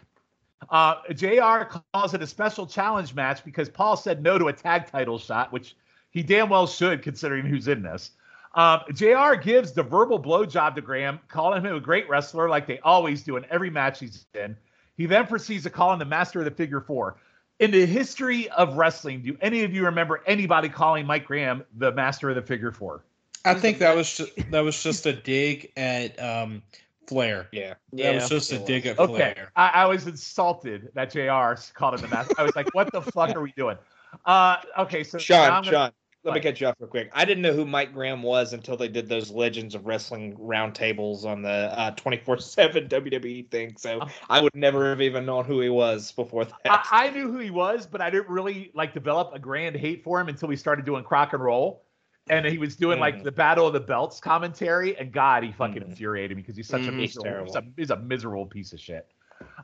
Uh, JR calls it a special challenge match because Paul said no to a tag title shot, which he damn well should considering who's in this. Um, JR gives the verbal blowjob to Graham, calling him a great wrestler like they always do in every match he's in. He then proceeds to call him the master of the figure four. In the history of wrestling, do any of you remember anybody calling Mike Graham the master of the figure four? I think that was just, that was just a dig at um, Flair. Yeah. That was just a it dig at Okay, Flair. I, I was insulted that Jr. called him the master. I was like, "What the fuck are we doing?" Uh, okay, so now Sean, gonna- Sean, let me cut you off real quick. I didn't know who Mike Graham was until they did those Legends of Wrestling roundtables on the twenty four seven WWE thing. So Um, I would never have even known who he was before that. I, I knew who he was, but I didn't really like develop a grand hate for him until we started doing Crock and Roll, and he was doing like Mhm. the Battle of the Belts commentary, and God, he fucking Mhm. infuriated me because he's such a Mhm. Miserable, he's a, he's a miserable piece of shit.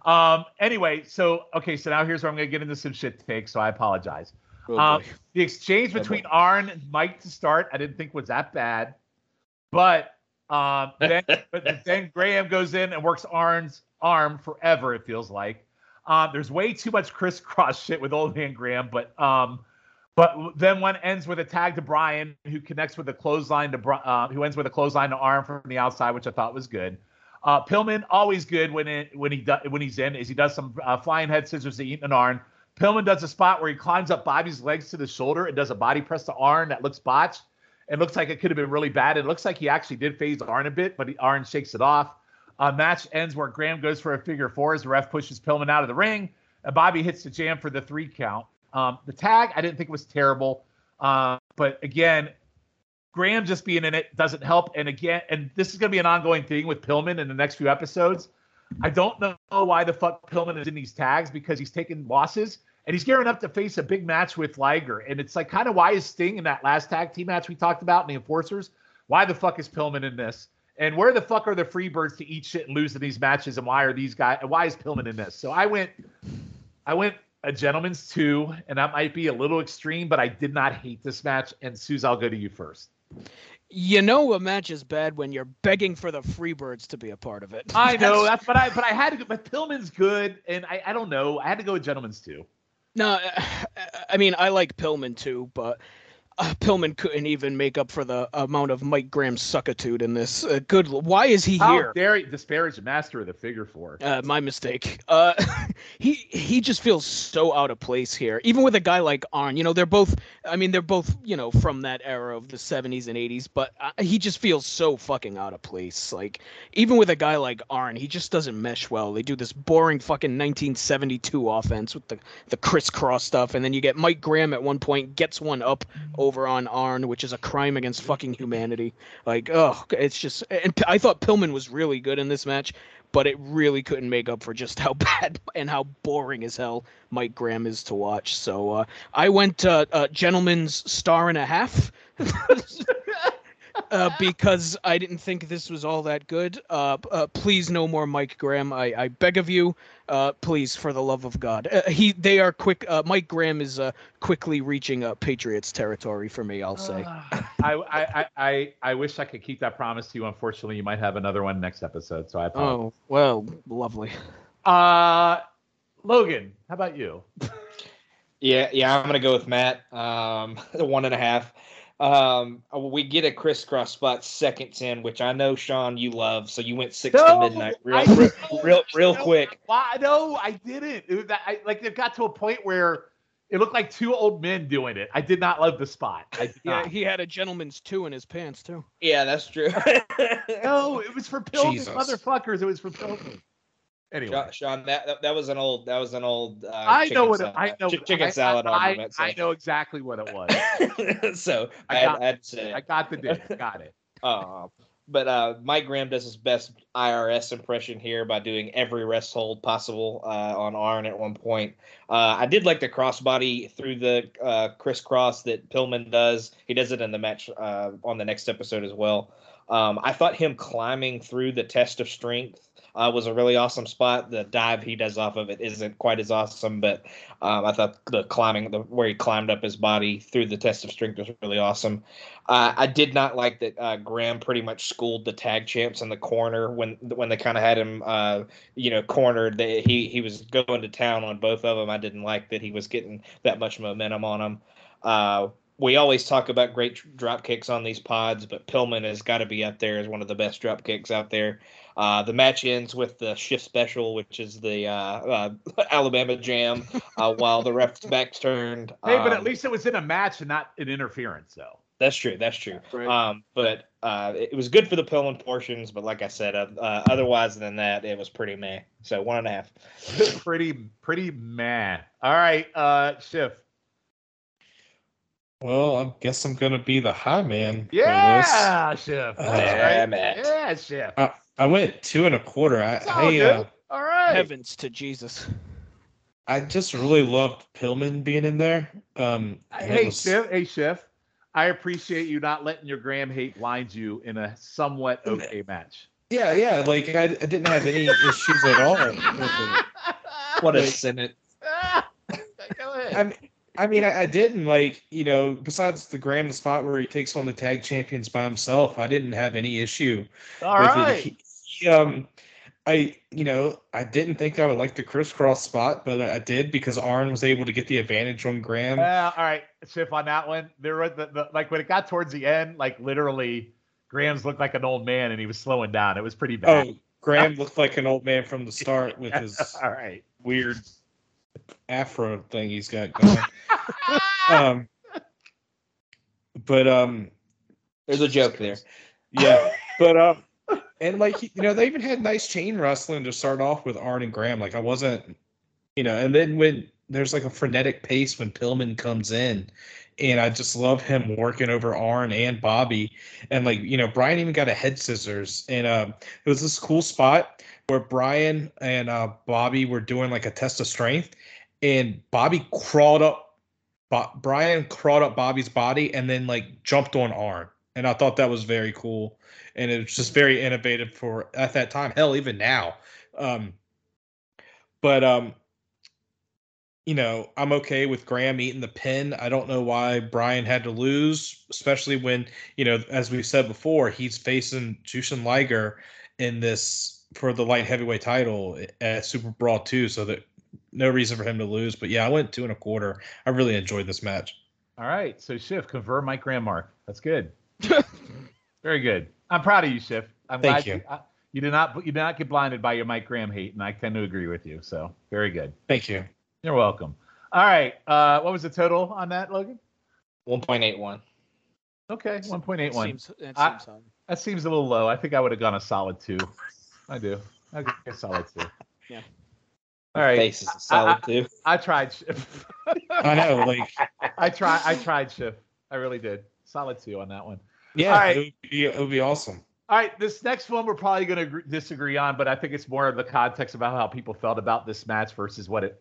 Um. Anyway, so okay, so now here's where I'm gonna get into some shit takes. So I apologize. Oh, Um, the exchange between Arn and Mike to start, I didn't think was that bad, but um, then but then Graham goes in and works Arn's arm forever. It feels like um, there's way too much crisscross shit with old man Graham, but um, but then one ends with a tag to Brian, who connects with a clothesline to uh, who ends with a clothesline to Arn from the outside, which I thought was good. Uh, Pillman always good when it, when he do, when he's in, is he does some uh, flying head scissors to Eaton and Arn. Pillman does a spot where he climbs up Bobby's legs to the shoulder and does a body press to Arn that looks botched. It looks like it could have been really bad. It looks like he actually did phase Arn a bit, but he, Arn shakes it off. Uh, match ends where Graham goes for a figure four as the ref pushes Pillman out of the ring. And Bobby hits the jam for the three count. Um, the tag, I didn't think was terrible. Uh, but again, Graham just being in it doesn't help. And again, and this is going to be an ongoing thing with Pillman in the next few episodes. I don't know why the fuck Pillman is in these tags because he's taking losses and he's gearing up to face a big match with Liger. And it's like kind of why is Sting in that last tag team match we talked about in the Enforcers? Why the fuck is Pillman in this? And where the fuck are the Freebirds to eat shit and lose in these matches? And why are these guys? And why is Pillman in this? So I went, I went a gentleman's two, and that might be a little extreme, but I did not hate this match. And Suze, I'll go to you first. You know a match is bad when you're begging for the Freebirds to be a part of it. I know that's, but I but I had to go. But Pillman's good, and I I don't know. I had to go with gentleman's two. No, I mean I like Pillman too, but uh, Pillman couldn't even make up for the amount of Mike Graham's suckitude in this. Uh, good, why is he How here? dare you disparage the master of the figure four? Uh, my mistake. Uh, he he just feels so out of place here. Even with a guy like Arn, you know, they're both. I mean, they're both you know from that era of the '70s and '80s, but uh, he just feels so fucking out of place. Like even with a guy like Arn, he just doesn't mesh well. They do this boring fucking 1972 offense with the the crisscross stuff, and then you get Mike Graham at one point gets one up over on Arn, which is a crime against fucking humanity. Like, oh, it's just. And I thought Pillman was really good in this match, but it really couldn't make up for just how bad and how boring as hell Mike Graham is to watch. So uh, I went uh, uh, gentleman's star and a half. Uh, because I didn't think this was all that good. Uh, uh, please, no more Mike Graham. I, I beg of you, uh, please, for the love of God. Uh, he, they are quick. Uh, Mike Graham is uh, quickly reaching uh, Patriots territory for me. I'll say. I, I, I, I, I wish I could keep that promise to you. Unfortunately, you might have another one next episode, so I apologize. Oh well, lovely. Uh, Logan, how about you? Yeah, yeah, I'm gonna go with Matt. Um, the one and a half. Um, we get a crisscross spot seconds in, which I know Sean you love, so you went six to midnight real, I real, real, real No, quick. Why? No, I didn't. It was that, I, like it got to a point where it looked like two old men doing it. I did not love the spot. I Yeah, he had a gentleman's two in his pants too. Yeah, that's true. No, it was for Pillman, Jesus. motherfuckers. It was for Pillman. Anyway, Sean, Sean, that, that that was an old that was an old. Uh, I know chicken what it, salad- I know. chicken I- salad I, argument. I, I know exactly what it was. so I I, got- I had say it. I got the dig. Got it. Uh, but uh, Mike Graham does his best IRS impression here by doing every rest hold possible uh, on Arn at one point. Uh, I did like the crossbody through the uh, crisscross that Pillman does. He does it in the match uh, on the next episode as well. Um, I thought him climbing through the test of strength uh, was a really awesome spot. The dive he does off of it isn't quite as awesome, but um, I thought the climbing, the, where he climbed up his body through the test of strength was really awesome. Uh, I did not like that uh, Graham pretty much schooled the tag champs in the corner when when they kind of had him, uh, you know, cornered. They, he he was going to town on both of them. I didn't like that he was getting that much momentum on them. Uh, we always talk about great drop kicks on these pods, but Pillman has got to be up there as one of the best drop kicks out there. Uh, the match ends with the shift special, which is the uh, uh, Alabama Jam, uh, while the ref's back's turned. Hey, but at Um, least it was in a match and not an interference, though. That's true. That's true. Right. Um, but uh, it was good for the Pillman portions, but like I said, uh, uh, otherwise than that, it was pretty meh. So one and a half. pretty, pretty mad. All right, uh, Schiff. Well, I guess I'm gonna be the high man. Yeah, Schiff. Uh, That's yeah, right. Matt. Yeah, Schiff. I, I went two and a quarter. I, It's all I, good. uh, All right. Heavens to Jesus. I just really loved Pillman being in there. Um, Hey, was- Schiff. Hey, Schiff. I appreciate you not letting your Graham hate blind you in a somewhat okay match. Yeah, yeah. Like I, I didn't have any issues at all. with it. What a Like- cynic. Go ahead. I mean, I mean, I, I didn't like you know. Besides the Graham spot where he takes on the tag champions by himself, I didn't have any issue All with right. it. He, he, um, I you know I didn't think I would like the crisscross spot, but I did because Arn was able to get the advantage on Graham. Uh, all right, Schiff on that one. There was the, the like when it got towards the end, like literally, Graham's looked like an old man and he was slowing down. It was pretty bad. oh, Graham looked like an old man from the start with his all right. weird afro thing he's got going. um, but um, There's a joke there. yeah, but um, and like you know, they even had nice chain wrestling to start off with Arn and Graham. Like I wasn't, you know, and then when there's like a frenetic pace when Pillman comes in, and I just love him working over Arn and Bobby, and like you know, Brian even got a head scissors, and um, it was this cool spot where Brian and uh, Bobby were doing like a test of strength, and Bobby crawled up, Bo- Brian crawled up Bobby's body and then like jumped on Arn, and I thought that was very cool, and it was just very innovative for at that time. Hell, even now, um, but um, you know, I'm okay with Graham eating the pin. I don't know why Brian had to lose, especially when you know, as we said before, he's facing Jushin Liger in this for the light heavyweight title at Super Brawl 2, so that no reason for him to lose. But yeah, I went two and a quarter. I really enjoyed this match. All right. So Schiff, confirm Mike Graham mark. That's good. Very good. I'm proud of you, Schiff. I'm Thank glad you. You, I- you did not you did not get blinded by your Mike Graham hate, and I tend to agree with you. So very good. Thank you. You're welcome. All right. Uh, what was the total on that, Logan? 1.81. Okay, 1.81. Seems, that seems high. That seems a little low. I think I would have gone a solid two. I do. I think a solid two. Yeah. All right. Face is a solid too. I tried. Schiff. I know, like, I tried. I tried, Schiff. I really did. Solid two on that one. yeah, All right. it, would be, it would be awesome. All right, this next one we're probably going to disagree on, but I think it's more of the context about how people felt about this match versus what it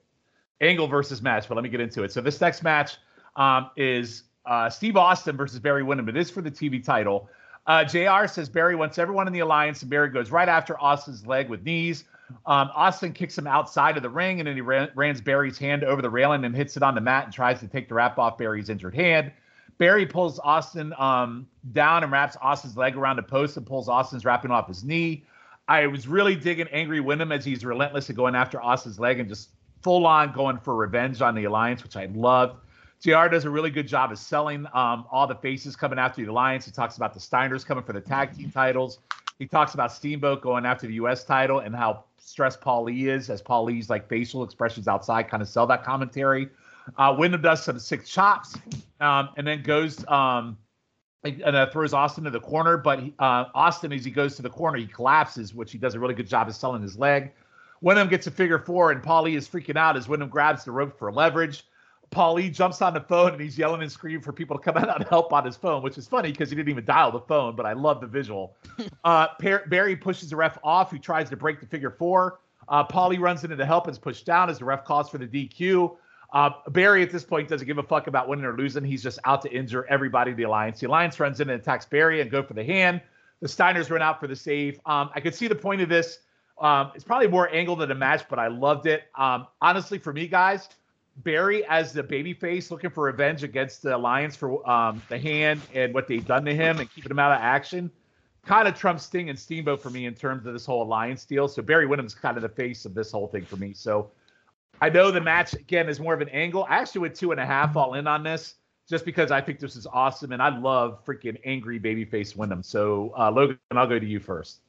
angle versus match. But let me get into it. So this next match um, is uh, Steve Austin versus Barry Windham. It is for the TV title. Uh, Jr. says Barry wants everyone in the alliance, and Barry goes right after Austin's leg with knees. Um, Austin kicks him outside of the ring, and then he ran, rans Barry's hand over the railing and hits it on the mat and tries to take the wrap off Barry's injured hand. Barry pulls Austin um, down and wraps Austin's leg around the post and pulls Austin's wrapping off his knee. I was really digging Angry Windham as he's relentless at going after Austin's leg and just full on going for revenge on the alliance, which I loved. JR does a really good job of selling um, all the faces coming after the alliance. He talks about the Steiners coming for the tag team titles. He talks about Steamboat going after the U.S. title and how stressed Paul Lee is, as Paul E's like facial expressions outside kind of sell that commentary. Uh, Windham does some sick chops um, and then goes um, and uh, throws Austin to the corner. But he, uh, Austin, as he goes to the corner, he collapses, which he does a really good job of selling his leg. Windham gets a figure four, and Paulie is freaking out as Windham grabs the rope for leverage. Paulie jumps on the phone and he's yelling and screaming for people to come out and help on his phone, which is funny because he didn't even dial the phone, but I love the visual. uh, Barry pushes the ref off, who tries to break the figure four. Uh, Paulie runs into the help and is pushed down as the ref calls for the DQ. Uh, Barry at this point doesn't give a fuck about winning or losing. He's just out to injure everybody in the alliance. The alliance runs in and attacks Barry and go for the hand. The Steiners run out for the save. Um, I could see the point of this. Um, it's probably more angle than a match, but I loved it. Um, honestly, for me, guys, Barry as the babyface looking for revenge against the alliance for um, the hand and what they've done to him and keeping him out of action kind of trumps Sting and Steamboat for me in terms of this whole alliance deal. So Barry Windham's kind of the face of this whole thing for me. So I know the match again is more of an angle. I actually went two and a half all in on this just because I think this is awesome and I love freaking angry babyface Windham. So uh, Logan, I'll go to you first.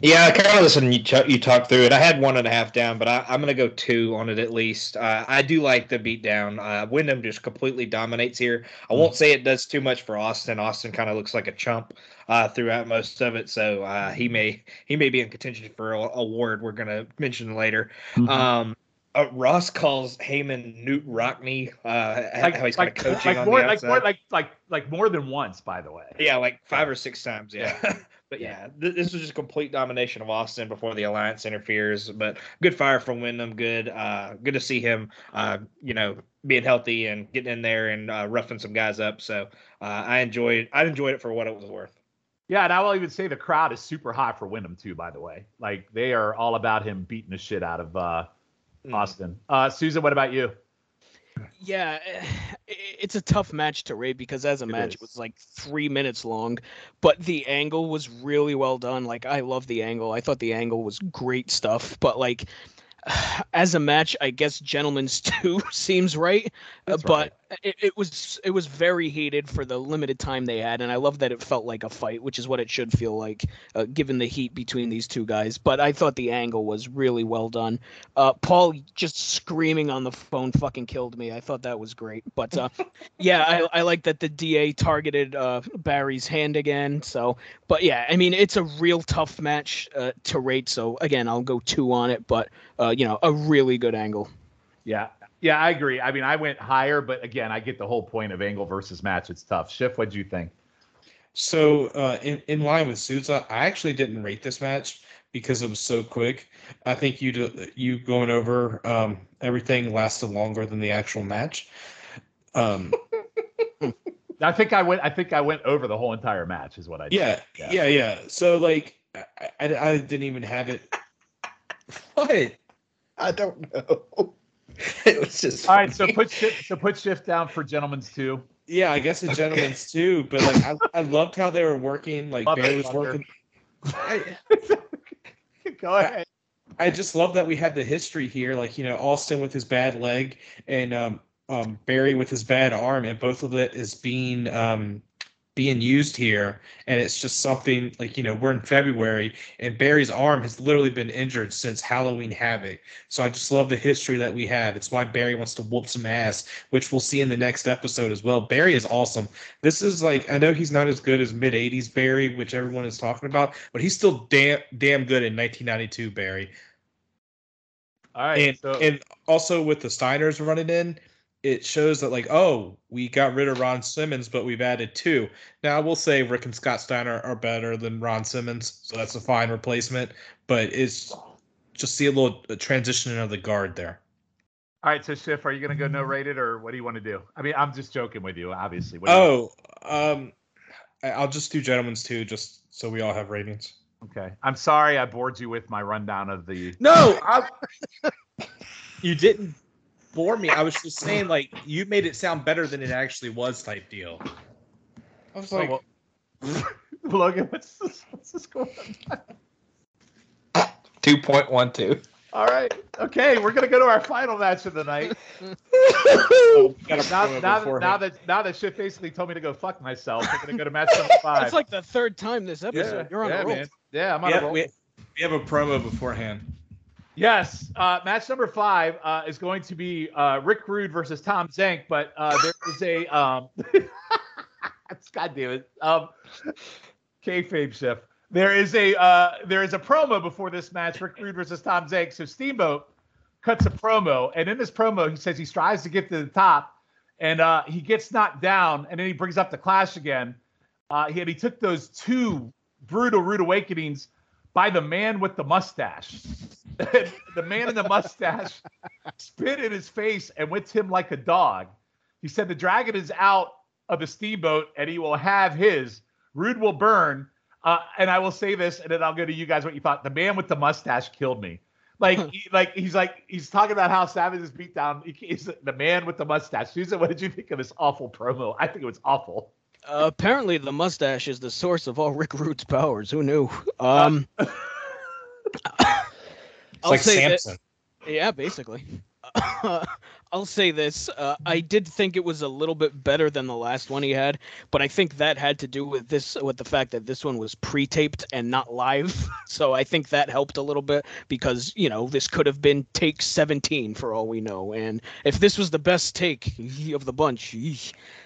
Yeah, I kind of listened. You ch- you talk through it. I had one and a half down, but I, I'm going to go two on it at least. Uh, I do like the beatdown. Uh, Windham just completely dominates here. I won't say it does too much for Austin. Austin kind of looks like a chump uh, throughout most of it, so uh, he may he may be in contention for a award we're going to mention later. Mm-hmm. Um, uh, Ross calls Heyman Knute Rockne. Uh, Like, how he's like, kind of coaching like on more, the like more, like like like more than once, by the way. Yeah, like five or six times. Yeah. but yeah, th- this was just complete domination of Austin before the alliance interferes. But good fire from Windham. Good, uh, good to see him. Uh, you know, being healthy and getting in there and uh, roughing some guys up. So uh, I enjoyed. I enjoyed it for what it was worth. Yeah, and I will even say the crowd is super high for Windham too. By the way, like they are all about him beating the shit out of uh, Mm. Austin. Uh, Susan, what about you? Yeah, it's a tough match to rate because as a It match, is. it was like three minutes long, but the angle was really well done. Like I love the angle. I thought the angle was great stuff. But like, as a match, I guess Gentleman's Two seems right. Uh, That's but it, it was it was very heated for the limited time they had, and I love that it felt like a fight, which is what it should feel like, uh, given the heat between these two guys. But I thought the angle was really well done. Uh, Paul just screaming on the phone fucking killed me. I thought that was great. But uh, yeah, I, I like that the DA targeted uh, Barry's hand again. So, but yeah, I mean, it's a real tough match uh, to rate. So again, I'll go two on it, but uh, you know, a really good angle. Yeah, yeah, I agree. I mean, I went higher, but again, I get the whole point of angle versus match. It's tough. Schiff, what'd you think? So, uh, in in line with Souza, I actually didn't rate this match because it was so quick. I think you do- you going over um, everything lasted longer than the actual match. Um, I think I went. I think I went over the whole entire match. Is what I did. yeah, Yeah. yeah, yeah. So, like, I, I, I didn't even have it. What? I don't know. it was just. All right, so put Schiff. So put Schiff down for gentlemen's two. Yeah, I guess the gentleman's too, but like I, I loved how they were working. Like Love Barry was Fucker. working. I, Go ahead. I just love that we had the history here, like you know Austin with his bad leg and um, um, Barry with his bad arm, and both of it is being um, being used here, and it's just something like you know we're in February, and Barry's arm has literally been injured since Halloween Havoc. So I just love the history that we have. It's why Barry wants to whoop some ass, which we'll see in the next episode as well. Barry is awesome. This is like I know he's not as good as mid '80s Barry, which everyone is talking about, but he's still damn damn good in 1992 Barry. All right. And so and also with the Steiners running in, it shows that like oh we got rid of Ron Simmons, but we've added two. Now I will say Rick and Scott Steiner are better than Ron Simmons, so that's a fine replacement. But it's just see a little transition of the guard there. all right. So Schiff, are you gonna go no rated or what do you want to do? I mean, I'm just joking with you, obviously. What do you- Oh, um, I- I'll just do gentlemen's too, just so we all have ratings. okay. I'm sorry I bored you with my rundown of the. No, I, you didn't bore me. I was just saying, like, you made it sound better than it actually was, type deal. I was oh, like, Oh, well- Logan, what's this? What's this going on? Two point one two. All right. Okay, we're gonna go to our final match of the night. oh, Now, now, now that now that Schiff basically told me to go fuck myself, we're gonna go to match number five. That's like the third time this episode. You're on yeah, a roll. man. Yeah, I'm on a yeah, roll. we, we have a promo beforehand. Yes, uh, match number five uh, is going to be uh, Rick Rude versus Tom Zenk, but uh, there is a um, God damn it, um, kayfabe shift. There is a uh, there is a promo before this match, Rick Rude versus Tom Zenk. So Steamboat cuts a promo, and in this promo, he says he strives to get to the top, and uh, he gets knocked down, and then he brings up the Clash again. Uh, he, and he took those two brutal rude awakenings by the man with the mustache. the man in the mustache spit in his face and whipped him like a dog. He said the dragon is out of the steamboat and he will have his. Rude will burn. Uh, and I will say this, and then I'll go to you guys what you thought. The man with the mustache killed me. Like, he, like he's like he's talking about how Savage is beat down. He, he's the man with the mustache. Susan, what did you think of this awful promo? I think it was awful. Uh, apparently, the mustache is the source of all Rick Rude's powers. Who knew? Um, It's I'll like say that- Samson. yeah, basically. I'll say this. Uh, I did think it was a little bit better than the last one he had, but I think that had to do with this, with the fact that this one was pre-taped and not live. So I think that helped a little bit because you know this could have been take 17 for all we know, and if this was the best take of the bunch,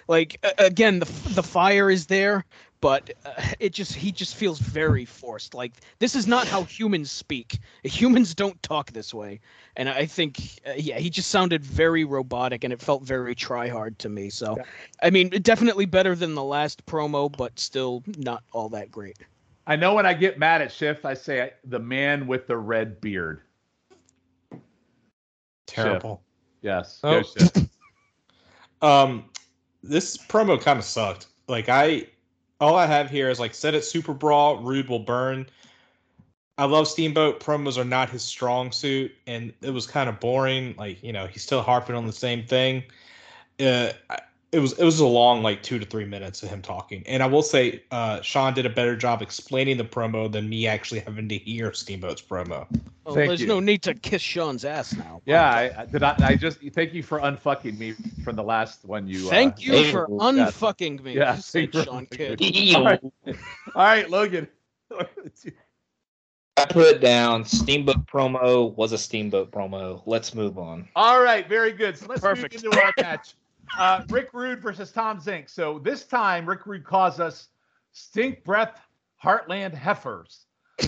like again, the the fire is there, but uh, it just he just feels very forced. Like this is not how humans speak. Humans don't talk this way and I think uh, yeah, he just sounded very robotic, and it felt very try hard to me. So, I mean, definitely better than the last promo, but still not all that great. I know when I get mad at Schiff, I say the man with the red beard. Terrible. Yes. Oh. Go Schiff. Um, this promo kind of sucked. Like I, all I have here is like said it super brawl. Rude will burn. I love Steamboat. Promos are not his strong suit, and it was kind of boring. Like you know, he's still harping on the same thing. Uh, it was it was a long like two to three minutes of him talking. And I will say, uh, Sean did a better job explaining the promo than me actually having to hear Steamboat's promo. Well, Thank there's you. no need to kiss Sean's ass now. Yeah, I, I did. I, I just thank you for unfucking me from the last one. You. uh, Thank you Hey, for yeah. unfucking me. Yeah, said thank. Sean Kidd. All right. All right, Logan. I put down Steamboat promo was a Steamboat promo. Let's move on. All right, very good. So let's Perfect. move into our match. Uh, Rick Rude versus Tom Zenk. So this time, Rick Rude calls us stink breath Heartland heifers.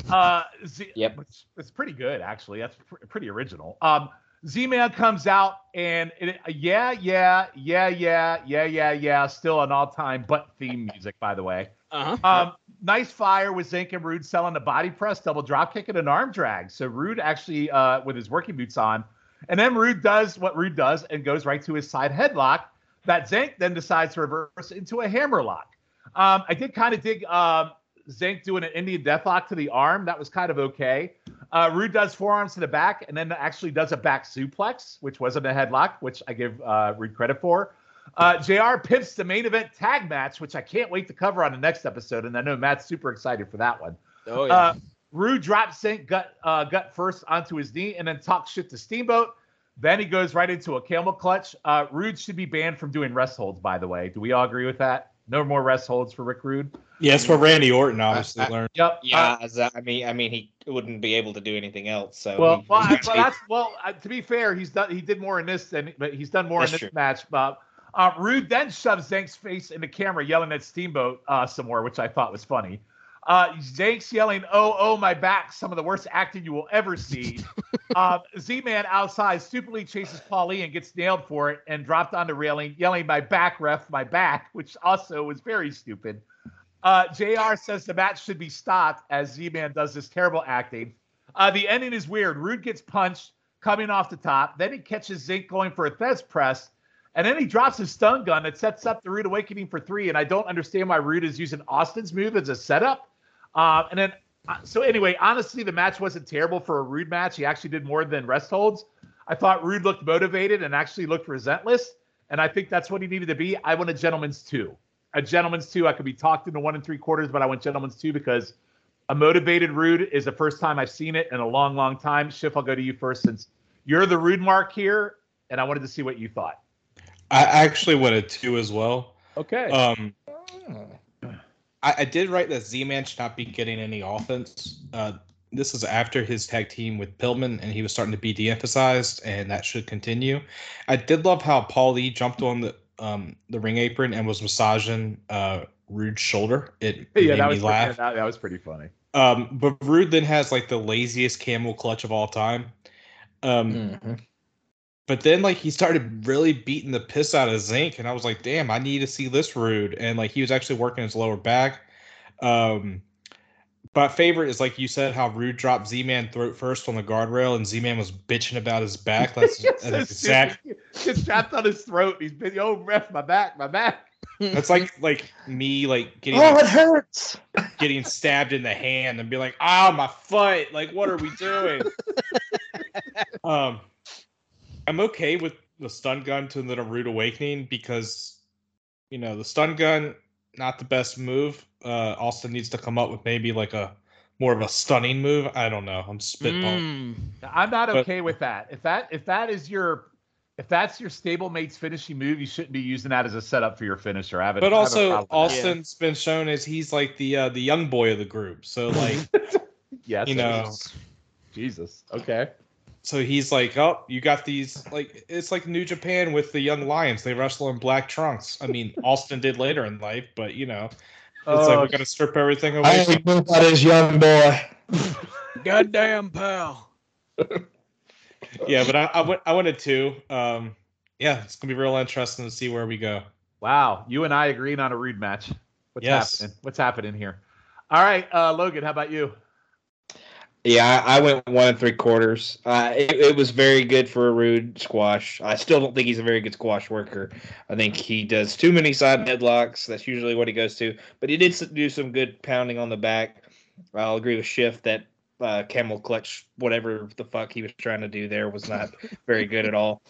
Uh, Z- Yep. Which is pretty good, actually. That's pr- pretty original. Um, Z-Man comes out and it, yeah, yeah, yeah, yeah, yeah, yeah, yeah. Still an all-time butt theme music, by the way. Uh-huh. Um, nice fire with Zenk and Rude selling the body press, double drop kick, and an arm drag. So Rude actually, uh, with his working boots on, and then Rude does what Rude does and goes right to his side headlock. That Zenk then decides to reverse into a hammerlock. Um, I did kind of dig um, Zenk doing an Indian deathlock to the arm. That was kind of okay. Uh, Rude does forearms to the back and then actually does a back suplex, which wasn't a headlock, which I give uh, Rude credit for. Uh, JR pips the main event tag match, which I can't wait to cover on the next episode. And I know Matt's super excited for that one. Oh yeah. Uh, Rude drops Zenk gut uh, gut first onto his knee and then talks shit to Steamboat. Then he goes right into a camel clutch. Uh, Rude should be banned from doing rest holds, by the way. Do we all agree with that? No more rest holds for Rick Rude. Yeah, for Randy Orton obviously I- I- learned. Yep. Yeah, as I I mean, I mean, he wouldn't be able to do anything else. So Well, he- well, I- he- well, that's well. Uh, to be fair, he's done. He did more in this than, but he's done more That's in this true. match. But uh, Rude then shoves Zenk's face in the camera, yelling at Steamboat uh, some more, which I thought was funny. Uh, Zenk's yelling, "Oh, oh, my back!" Some of the worst acting you will ever see. uh, Z-Man outside stupidly chases Paulie and gets nailed for it and dropped on the railing, yelling, "My back, ref, my back!" Which also was very stupid. Uh, JR says the match should be stopped as Z Man does this terrible acting. Uh, the ending is weird. Rude gets punched coming off the top. Then he catches Zenk going for a Thesz press. And then he drops his stun gun that sets up the Rude Awakening for three. And I don't understand why Rude is using Austin's move as a setup. Uh, and then, uh, so anyway, honestly, the match wasn't terrible for a Rude match. He actually did more than rest holds. I thought Rude looked motivated and actually looked resentless. And I think that's what he needed to be. I want a gentleman's two a gentleman's two. I could be talked into one and three quarters, but I went gentleman's two because a motivated rude is the first time I've seen it in a long, long time. Schiff, I'll go to you first since you're the rude mark here, and I wanted to see what you thought. I actually went a two as well. Okay. Um, I, I did write that Z-Man should not be getting any offense. Uh, this is after his tag team with Pillman, and he was starting to be de-emphasized, and that should continue. I did love how Paul Lee jumped on the um, the ring apron and was massaging uh, Rude's shoulder. It yeah, made that me was laugh. That, that was pretty funny. Um, but Rude then has like the laziest camel clutch of all time. Um, Mhm. But then like he started really beating the piss out of Zenk, and I was like, damn, I need to see this Rude. And like he was actually working his lower back. Um, my favorite is like you said how Rude dropped Z Man throat first on the guardrail, and Z Man was bitching about his back. That's, It's that's so exact. stupid. Trapped on his throat. He's been, oh, ref, my back, my back. That's like like me like getting Oh, it hurts. getting stabbed in the hand and be like, ah, my foot. Like, what are we doing? um, I'm okay with the stun gun to the Rude Awakening because, you know, the stun gun, not the best move. Uh, Austin needs to come up with maybe like a more of a stunning move. I don't know. I'm spitballing. Mm. I'm not But- okay with that. If that if that is your if that's your stablemate's finishing move, you shouldn't be using that as a setup for your finisher. I have But have also, that. Austin's been shown as he's like the uh, the young boy of the group. So like, yes, you know, Jesus. Okay. So he's like, oh, you got these like it's like New Japan with the young lions. They wrestle in black trunks. I mean, Austin did later in life, but you know, it's like Oh, we're gonna strip everything away. I know about his young boy. Goddamn pal. yeah, but I, I went I wanted to. Um, yeah, it's gonna be real interesting to see where we go. Wow, you and I agreeing on a rude match. What's Yes. happening? What's happening here? All right, uh, Logan, how about you? Yeah, I, went one and three quarters. Uh, it, it was very good for a rude squash. I still don't think he's a very good squash worker. I think he does too many side headlocks. That's usually what he goes to. But he did do some good pounding on the back. I'll agree with Schiff that uh, camel clutch, whatever the fuck he was trying to do there, was not very good at all.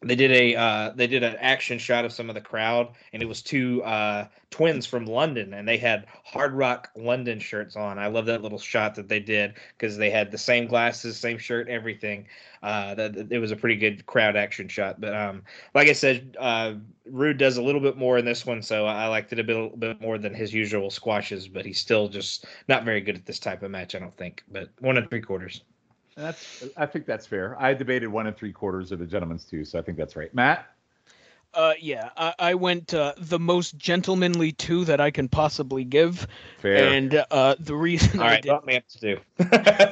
They did a uh, they did an action shot of some of the crowd, and it was two uh, twins from London, and they had Hard Rock London shirts on. I love that little shot that they did because they had the same glasses, same shirt, everything. Uh, that it was a pretty good crowd action shot. But um, like I said, uh, Rude does a little bit more in this one, so I liked it a bit, a bit more than his usual squashes. But he's still just not very good at this type of match, I don't think. But one and three quarters. That's I think that's fair. I debated one and three quarters of the gentleman's two, so I think that's right. Matt, Uh, yeah, I, I went uh, the most gentlemanly two that I can possibly give, fair. and uh, the reason All I right, did, bump me up to two.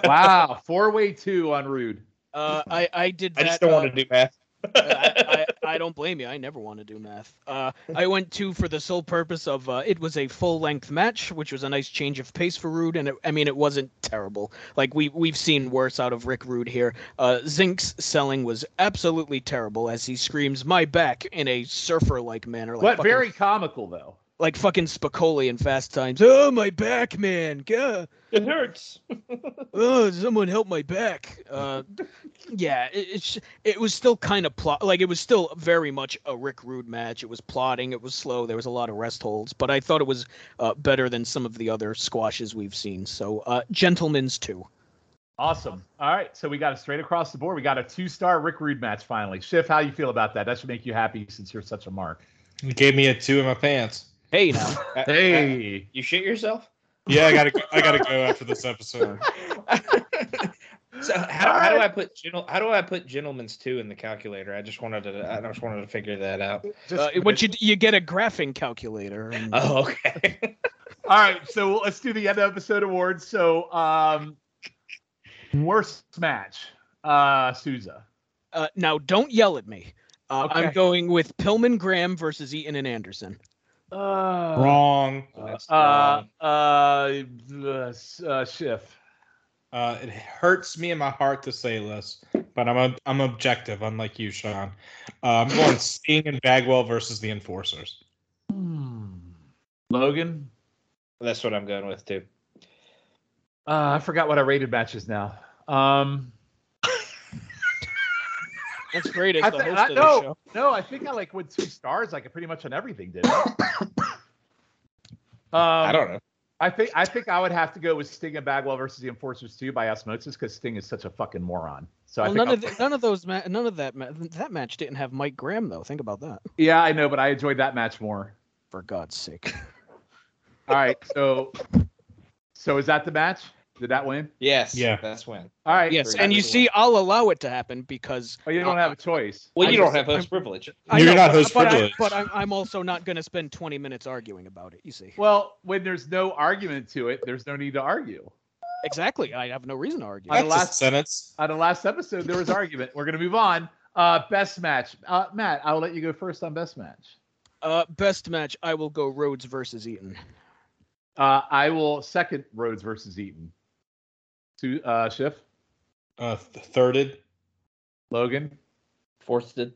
wow, four way two on rude. uh, I I did I that. just don't uh, want to do math. I, I, I don't blame you. I never want to do math. Uh, I went to for the sole purpose of uh, it was a full length match, which was a nice change of pace for Rude, and it, I mean it wasn't terrible. Like we we've seen worse out of Rick Rude here. Uh, Zenk's selling was absolutely terrible as he screams "my back" in a surfer like manner, like but fucking, very comical though. Like fucking Spicoli in Fast Times. Oh my back, man! Gah. It hurts. oh, someone help my back. Uh, yeah, it, it's it was still kind of plot like it was still very much a Rick Rude match. It was plotting, it was slow, there was a lot of rest holds, but I thought it was uh, better than some of the other squashes we've seen. So, uh, gentlemen's two. Awesome. All right, so we got it straight across the board. We got a two star Rick Rude match finally. Schiff, how you feel about that? That should make you happy since you're such a mark. You gave me a two in my pants. Hey now, Hey, You shit yourself? Yeah, I gotta go, I gotta go after this episode. So how, how do I put gentle, how do I put gentleman's two in the calculator? I just wanted to I just wanted to figure that out. uh, what you you get a graphing calculator. And, Oh, okay. All right, so let's do the end of episode awards. So, um, worst match, uh, Souza. uh, now, don't yell at me. Uh, Okay. I'm going with Pillman Graham versus Eaton and Anderson. Uh, Wrong. That's uh, wrong. uh, uh, uh, Schiff. Uh, it hurts me in my heart to say this, but I'm a, I'm objective, unlike you, Sean. Uh, I'm going Sting and Bagwell versus the Enforcers. Hmm. Logan. That's what I'm going with too. Uh, I forgot what I rated matches now. Um, That's great as I the thi- host I- of the no, show. no, I think I like with two stars, like pretty much on everything. Did I? Um, I don't know. I think I think I would have to go with Sting and Bagwell versus the Enforcers too by osmosis because Sting is such a fucking moron. So I Well, think none I'll- of the, none of those ma- none of that ma- that match didn't have Mike Graham though. Think about that. yeah, I know, but I enjoyed that match more. For God's sake. All right, so so is that the match? Did that win? Yes. Yeah. That's win. All right. Yes, and you everyone. see, I'll allow it to happen because Oh, you don't have a choice. Well, you just- don't have host privilege. I You're know, not but- host but, I, privilege. but I'm, I'm also not going to spend 20 minutes arguing about it. You see, Well, when there's no argument to it, there's no need to argue. exactly. I have no reason to argue. On the last- a sentence. On the last episode, there was argument. We're gonna move on. Uh, best match. Uh, Matt, I'll let you go first on best match. Uh, best match, I will go Rhodes versus Eaton. Uh, I will second Rhodes versus Eaton. To uh, Schiff, Uh, th- thirded. Logan. Forested.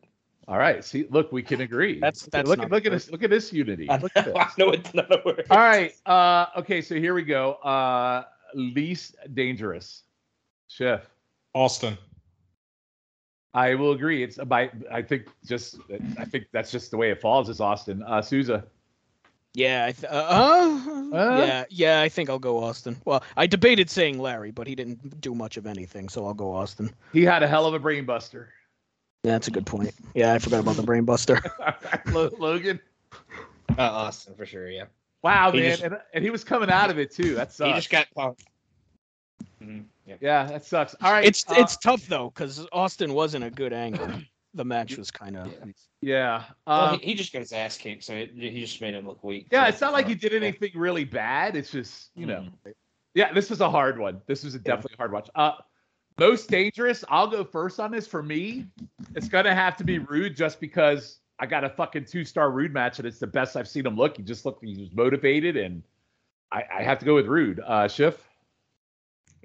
All right. See, look, we can agree. That's- that's look at look at this. Look at this unity. I Look at this. know it's not a word. All right. Uh, okay, so here we go. Uh, least dangerous. Chef. Austin. I will agree. It's by I think just I think that's just the way it falls. Is Austin uh, Souza? Yeah, I th- uh, uh, Uh? yeah, yeah. I think I'll go Austin. Well, I debated saying Larry, but he didn't do much of anything, so I'll go Austin. He had a hell of a brainbuster. Yeah, that's a good point. Yeah, I forgot about the brainbuster. Logan. Uh, Austin for sure. Yeah. Wow, He man, just- and, and he was coming out of it too. That sucks. He just got punked. Mhm, Yeah. yeah, that sucks. All right, it's uh, it's tough though because Austin wasn't a good angle. The match was kind of. Yeah. yeah. Well, Um, he, he just got his ass kicked, so it, he just made him look weak. yeah, so- it's not like he did Yeah. anything really bad. It's just you know. Mhm. Yeah, this was a hard one. This was a definitely a hard watch. Uh, most dangerous. I'll go first on this. For me, it's gonna have to be Rude, just because I got a fucking two star Rude match, and it's the best I've seen him look. He just looked, he was motivated, and I, I have to go with Rude. Uh, Schiff.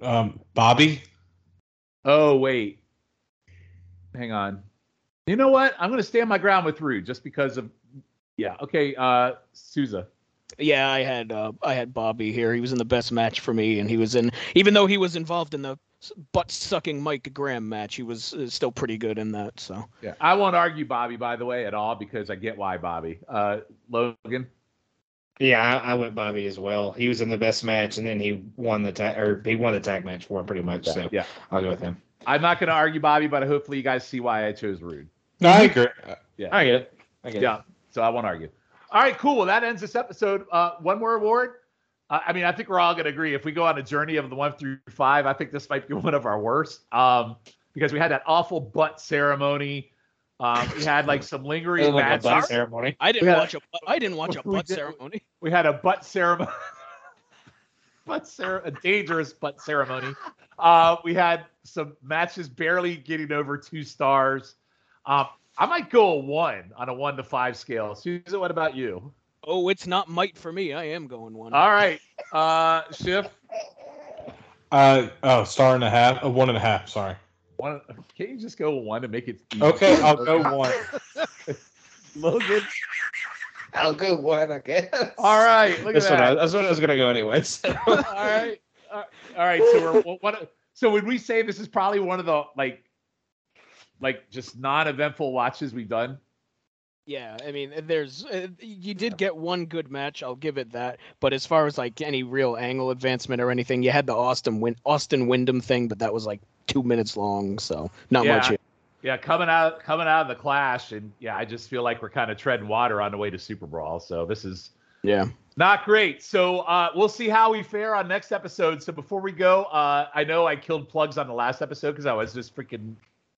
Um, Bobby. Oh wait, hang on. You know what? I'm gonna stand my ground with Rude, just because of. Yeah. Okay. Uh, Souza. Yeah, I had uh, I had Bobby here. He was in the best match for me, and he was in even though he was involved in the butt sucking Mike Graham match, he was uh, still pretty good in that. So Yeah. I won't argue Bobby, by the way, at all, because I get why Bobby. Uh, Logan. Yeah, I, I went Bobby as well. He was in the best match, and then he won the tag, or he won the tag match for him pretty much. So Yeah. I'll go with him. I'm not going to argue Bobby, but hopefully you guys see why I chose Rude. No, I agree. Yeah, I get it. I get it. Yeah. So I won't argue. All right, cool. Well, that ends this episode. Uh, one more award. Uh, I mean, I think we're all going to agree. If we go on a journey of the one through five, I think this might be one of our worst um, because we had that awful butt ceremony. Um, we had like some lingering Like a matches. butt ceremony. I didn't Yeah. watch a butt- I didn't watch a We butt did- ceremony. We had a butt ceremony. butt cer- a dangerous butt ceremony. Uh, we had some matches barely getting over two stars. Um, I might go a one on a one to five scale. Susan, what about you? Oh, it's not might for me. I am going one. All right, uh, Schiff. Uh, oh, star and a half. Uh, one and a half. Sorry. One, can't you just go one to make it? easy? Okay, I'll go one. Logan. I'll go one. I guess. All right, look at That's what, I, that. that's what I was gonna go anyways. all right, uh, all right. So we're what? So would we say this is probably one of the like, like just non-eventful watches we've done? Yeah, I mean, there's uh, you did get one good match. I'll give it that. But as far as like any real angle advancement or anything, you had the Austin Win- Austin Windham thing, but that was like two minutes long, so not Yeah. much. here. Yeah, coming out coming out of the clash, and yeah, I just feel like we're kind of treading water on the way to Super Brawl. So this is Yeah. Not great. So uh, we'll see how we fare on next episode. So before we go, uh, I know I killed plugs on the last episode because I was just freaking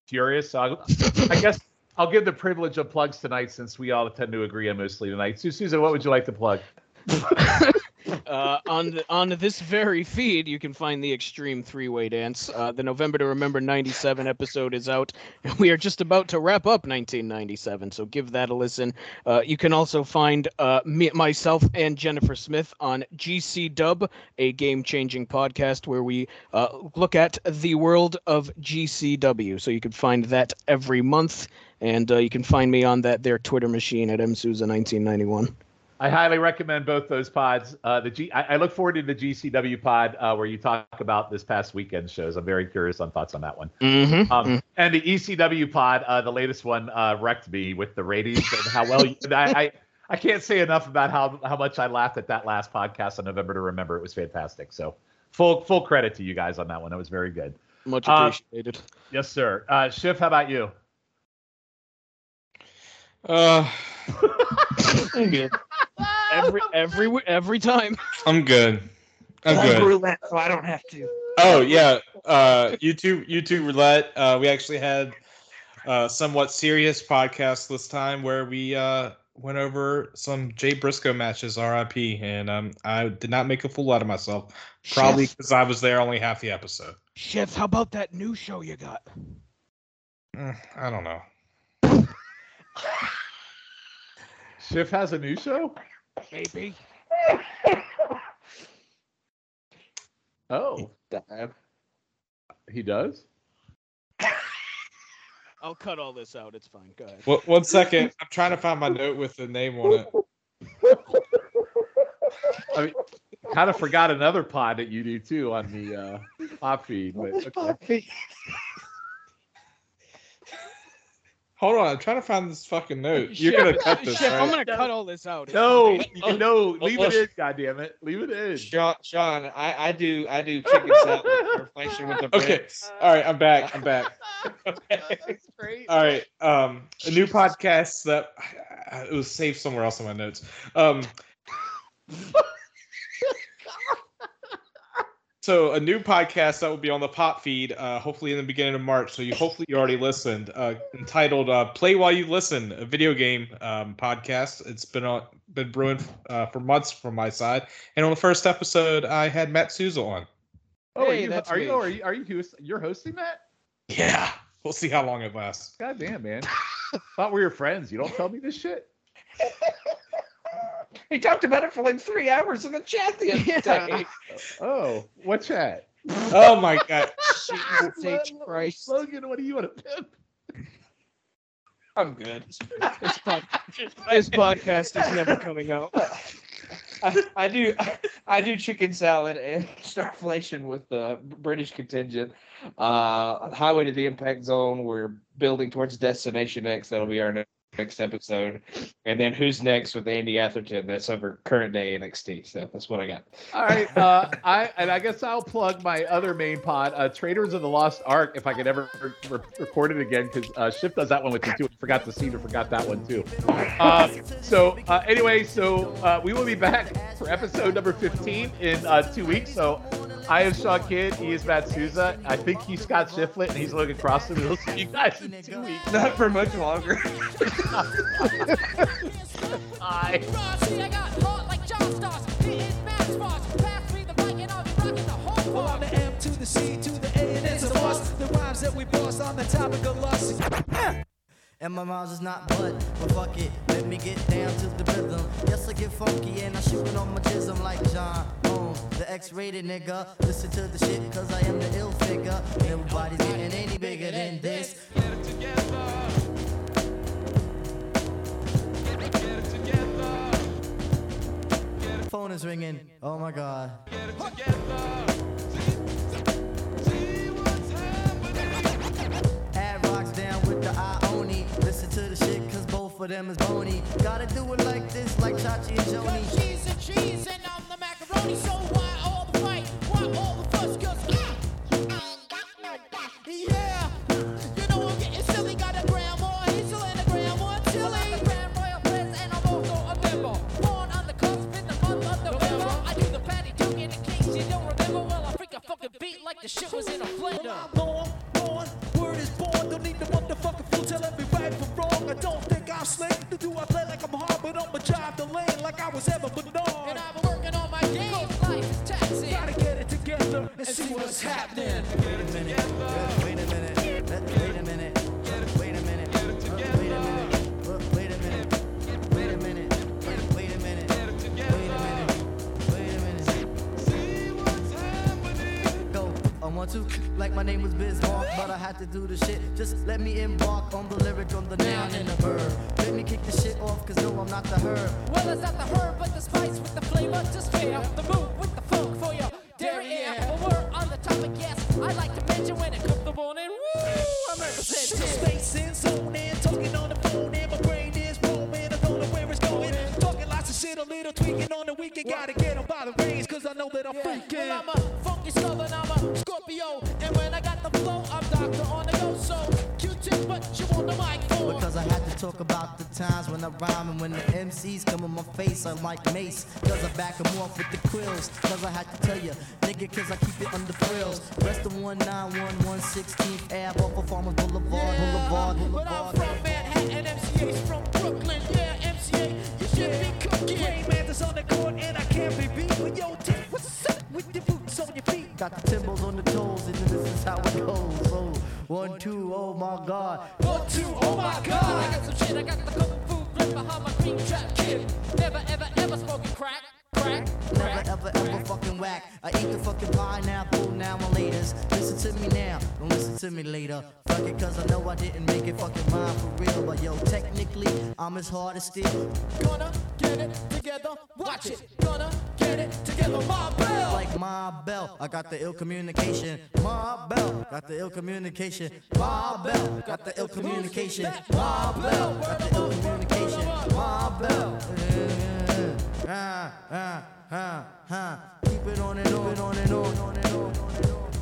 furious. So I, I guess I'll give the privilege of plugs tonight since we all tend to agree on mostly tonight. So Susan, what would you like to plug? uh, on the, on this very feed, you can find the Extreme Three Way Dance. Uh, the November to Remember '97 episode is out, and we are just about to wrap up 1997. So give that a listen. Uh, you can also find uh, me, myself, and Jennifer Smith on GC Dub, a game-changing podcast where we uh, look at the world of GCW. So you can find that every month, and you can find me on that their Twitter machine at msouza1991. I highly recommend both those pods. Uh, the G, I, I look forward to the GCW pod uh, where you talk about this past weekend shows. I'm very curious on thoughts on that one. Mm-hmm. Um, and the ECW pod, uh, the latest one, uh, wrecked me with the ratings and how well. You, I, I I can't say enough about how how much I laughed at that last podcast on November to Remember. It was fantastic. So full full credit to you guys on that one. That was very good. Much Uh, appreciated. Yes, sir. Uh, Schiff, how about you? Uh, good. Every every every time. I'm good. I'm good. roulette, so I don't have to. Oh yeah, uh, YouTube YouTube roulette. Uh, we actually had a somewhat serious podcast this time where we uh, went over some Jay Briscoe matches, RIP, and um, I did not make a fool out of myself. Probably because I was there only half the episode. Chef, how about that new show you got? Mm, I don't know. Schiff has a new show. Maybe. Oh, he does. I'll cut all this out. It's fine. Go ahead. One, one second, I'm trying to find my note with the name on it. I mean, kind of forgot another pod that you do too on the uh, pop feed. But okay. Hold on, I'm trying to find this fucking note. You're Chef- gonna cut this, Chef, I'm gonna cut all this out. No, fine. no, leave it in. God damn it, leave it in. Sean, Sean, I, I do I do chicken salad with inflation with the Okay, breads. all right, I'm back. I'm back. That's great. All right, um, a new podcast that it was saved somewhere else in my notes. Um, so a new podcast that will be on the pop feed, uh, hopefully in the beginning of March. So you hopefully you already listened. Uh, entitled uh, "Play While You Listen," a video game um, podcast. It's been on been brewing uh, for months from my side. And on the first episode, I had Matt Souza on. Oh, are you? that's Are you? me. Are you? Are you? You're hosting that? Yeah, we'll see how long it lasts. God damn, man. Thought we were friends. You don't tell me this shit. He talked about it for like three hours in the chat the other day. Oh, what chat? Oh my god. Jesus H. Christ. Logan, what do you want to pimp? I'm good. This, pod- this podcast is never coming out. I, I do I do chicken salad and starflation with the British contingent. Uh, Highway to the Impact Zone. We're building towards Destination X. That'll be our ne- next episode. And then Who's Next with Andy Atherton. That's over current day NXT. So that's what I got. All right, uh, I and I guess I'll plug my other main pod, uh, Traders of the Lost Ark, if I could ever re- re- record it again, because uh, Schiff does that one with me too. I forgot the scene, or forgot that one too. Um, so uh, anyway, so uh, we will be back for episode number 15 in uh, two weeks. So I am Sean Kidd. He is Matt Souza. I think he's Scott Shiflett, and he's Logan Crossan. We'll see you guys in two weeks. Not for much longer. Bye. And I'll be rocking the whole Well, on part. the M to the C to the A and it's a must. The rhymes that we boss on the topic of lust. And my rhymes is not but, but fuck it, let me get down to the rhythm. Yes, I get funky and I shoot it on my jism like John Holmes, the X-rated nigga. Listen to the shit, cause I am the ill figure. Everybody's getting any bigger than this. Phone is ringing. Oh my god. Both of them is bony. Gotta do it like this, like Chachi and Got Joanie. cheese and cheese and I'm the macaroni. So why all the fight? Why all the fuss? Cause I, ain't got no back. yeah, you know I'm getting silly. Got a grandma, he's still in the grandma, chilly. I'm the Grand Royal Prince and I'm also a member. Born on the cusp in the month of November. I do the patty duke in the case you don't remember. Well, I freak a fucking beat like the shit was in a blender. I'm born, born, word is born. Don't need the motherfucking fool telling me right from wrong. I don't think I'm. To do I play like I'm hard, but I'ma drive the lane like I was ever Bernard. And I've been working on my game. Life is taxing. Gotta get it together and see what's happening. Wait a minute. Wait a minute. Wait a minute. Wait a minute. Wait a minute. Wait a minute. Wait a minute. Wait wait a minute. Wait a minute. Wait a minute. Go. I want to, like my name was Bismarck, but I had to do the shit. Just let me embark on the lyric, on the noun and the verb. Kick the shit off, cause no, I'm not the herb. Well, it's not the herb, but the spice with the flavor to spare. The move I rhyme and when the MCs come in my face, I'm like Mace. Cause I back back 'em off with the quills. Cause I had to tell ya, nigga, cause I keep it under frills. Rest of 191, 116th Ave off of Farmers Boulevard, Boulevard, But I'm from Manhattan, MCA's from Brooklyn. Yeah, MCA, you should be cooking. Rainman's on the court and I can't be beat. But yo, Tip, what's up with your boots on your feet? Got the timbals on the toes, and this is how it goes. So, one, two, oh my god. One, two, oh my god. I got some shit, I got the kung fu behind my cream trap kid. Never, ever, ever smoking crack. Crack, Never ever ever fucking whack. I eat the fucking pineapple now and laters. Listen to me now, don't listen to me later. Fuck it, cause I know I didn't make it fucking mine for real. But yo, technically, I'm as hard as steel. Gonna get it together, watch it. Gonna get it together, my bell. Like my bell, I got the ill communication. My bell, got the ill communication. My bell, got the ill communication. My bell, got the ill communication. My bell. Ah, ah, ah. Keep it on and on and on and on and on.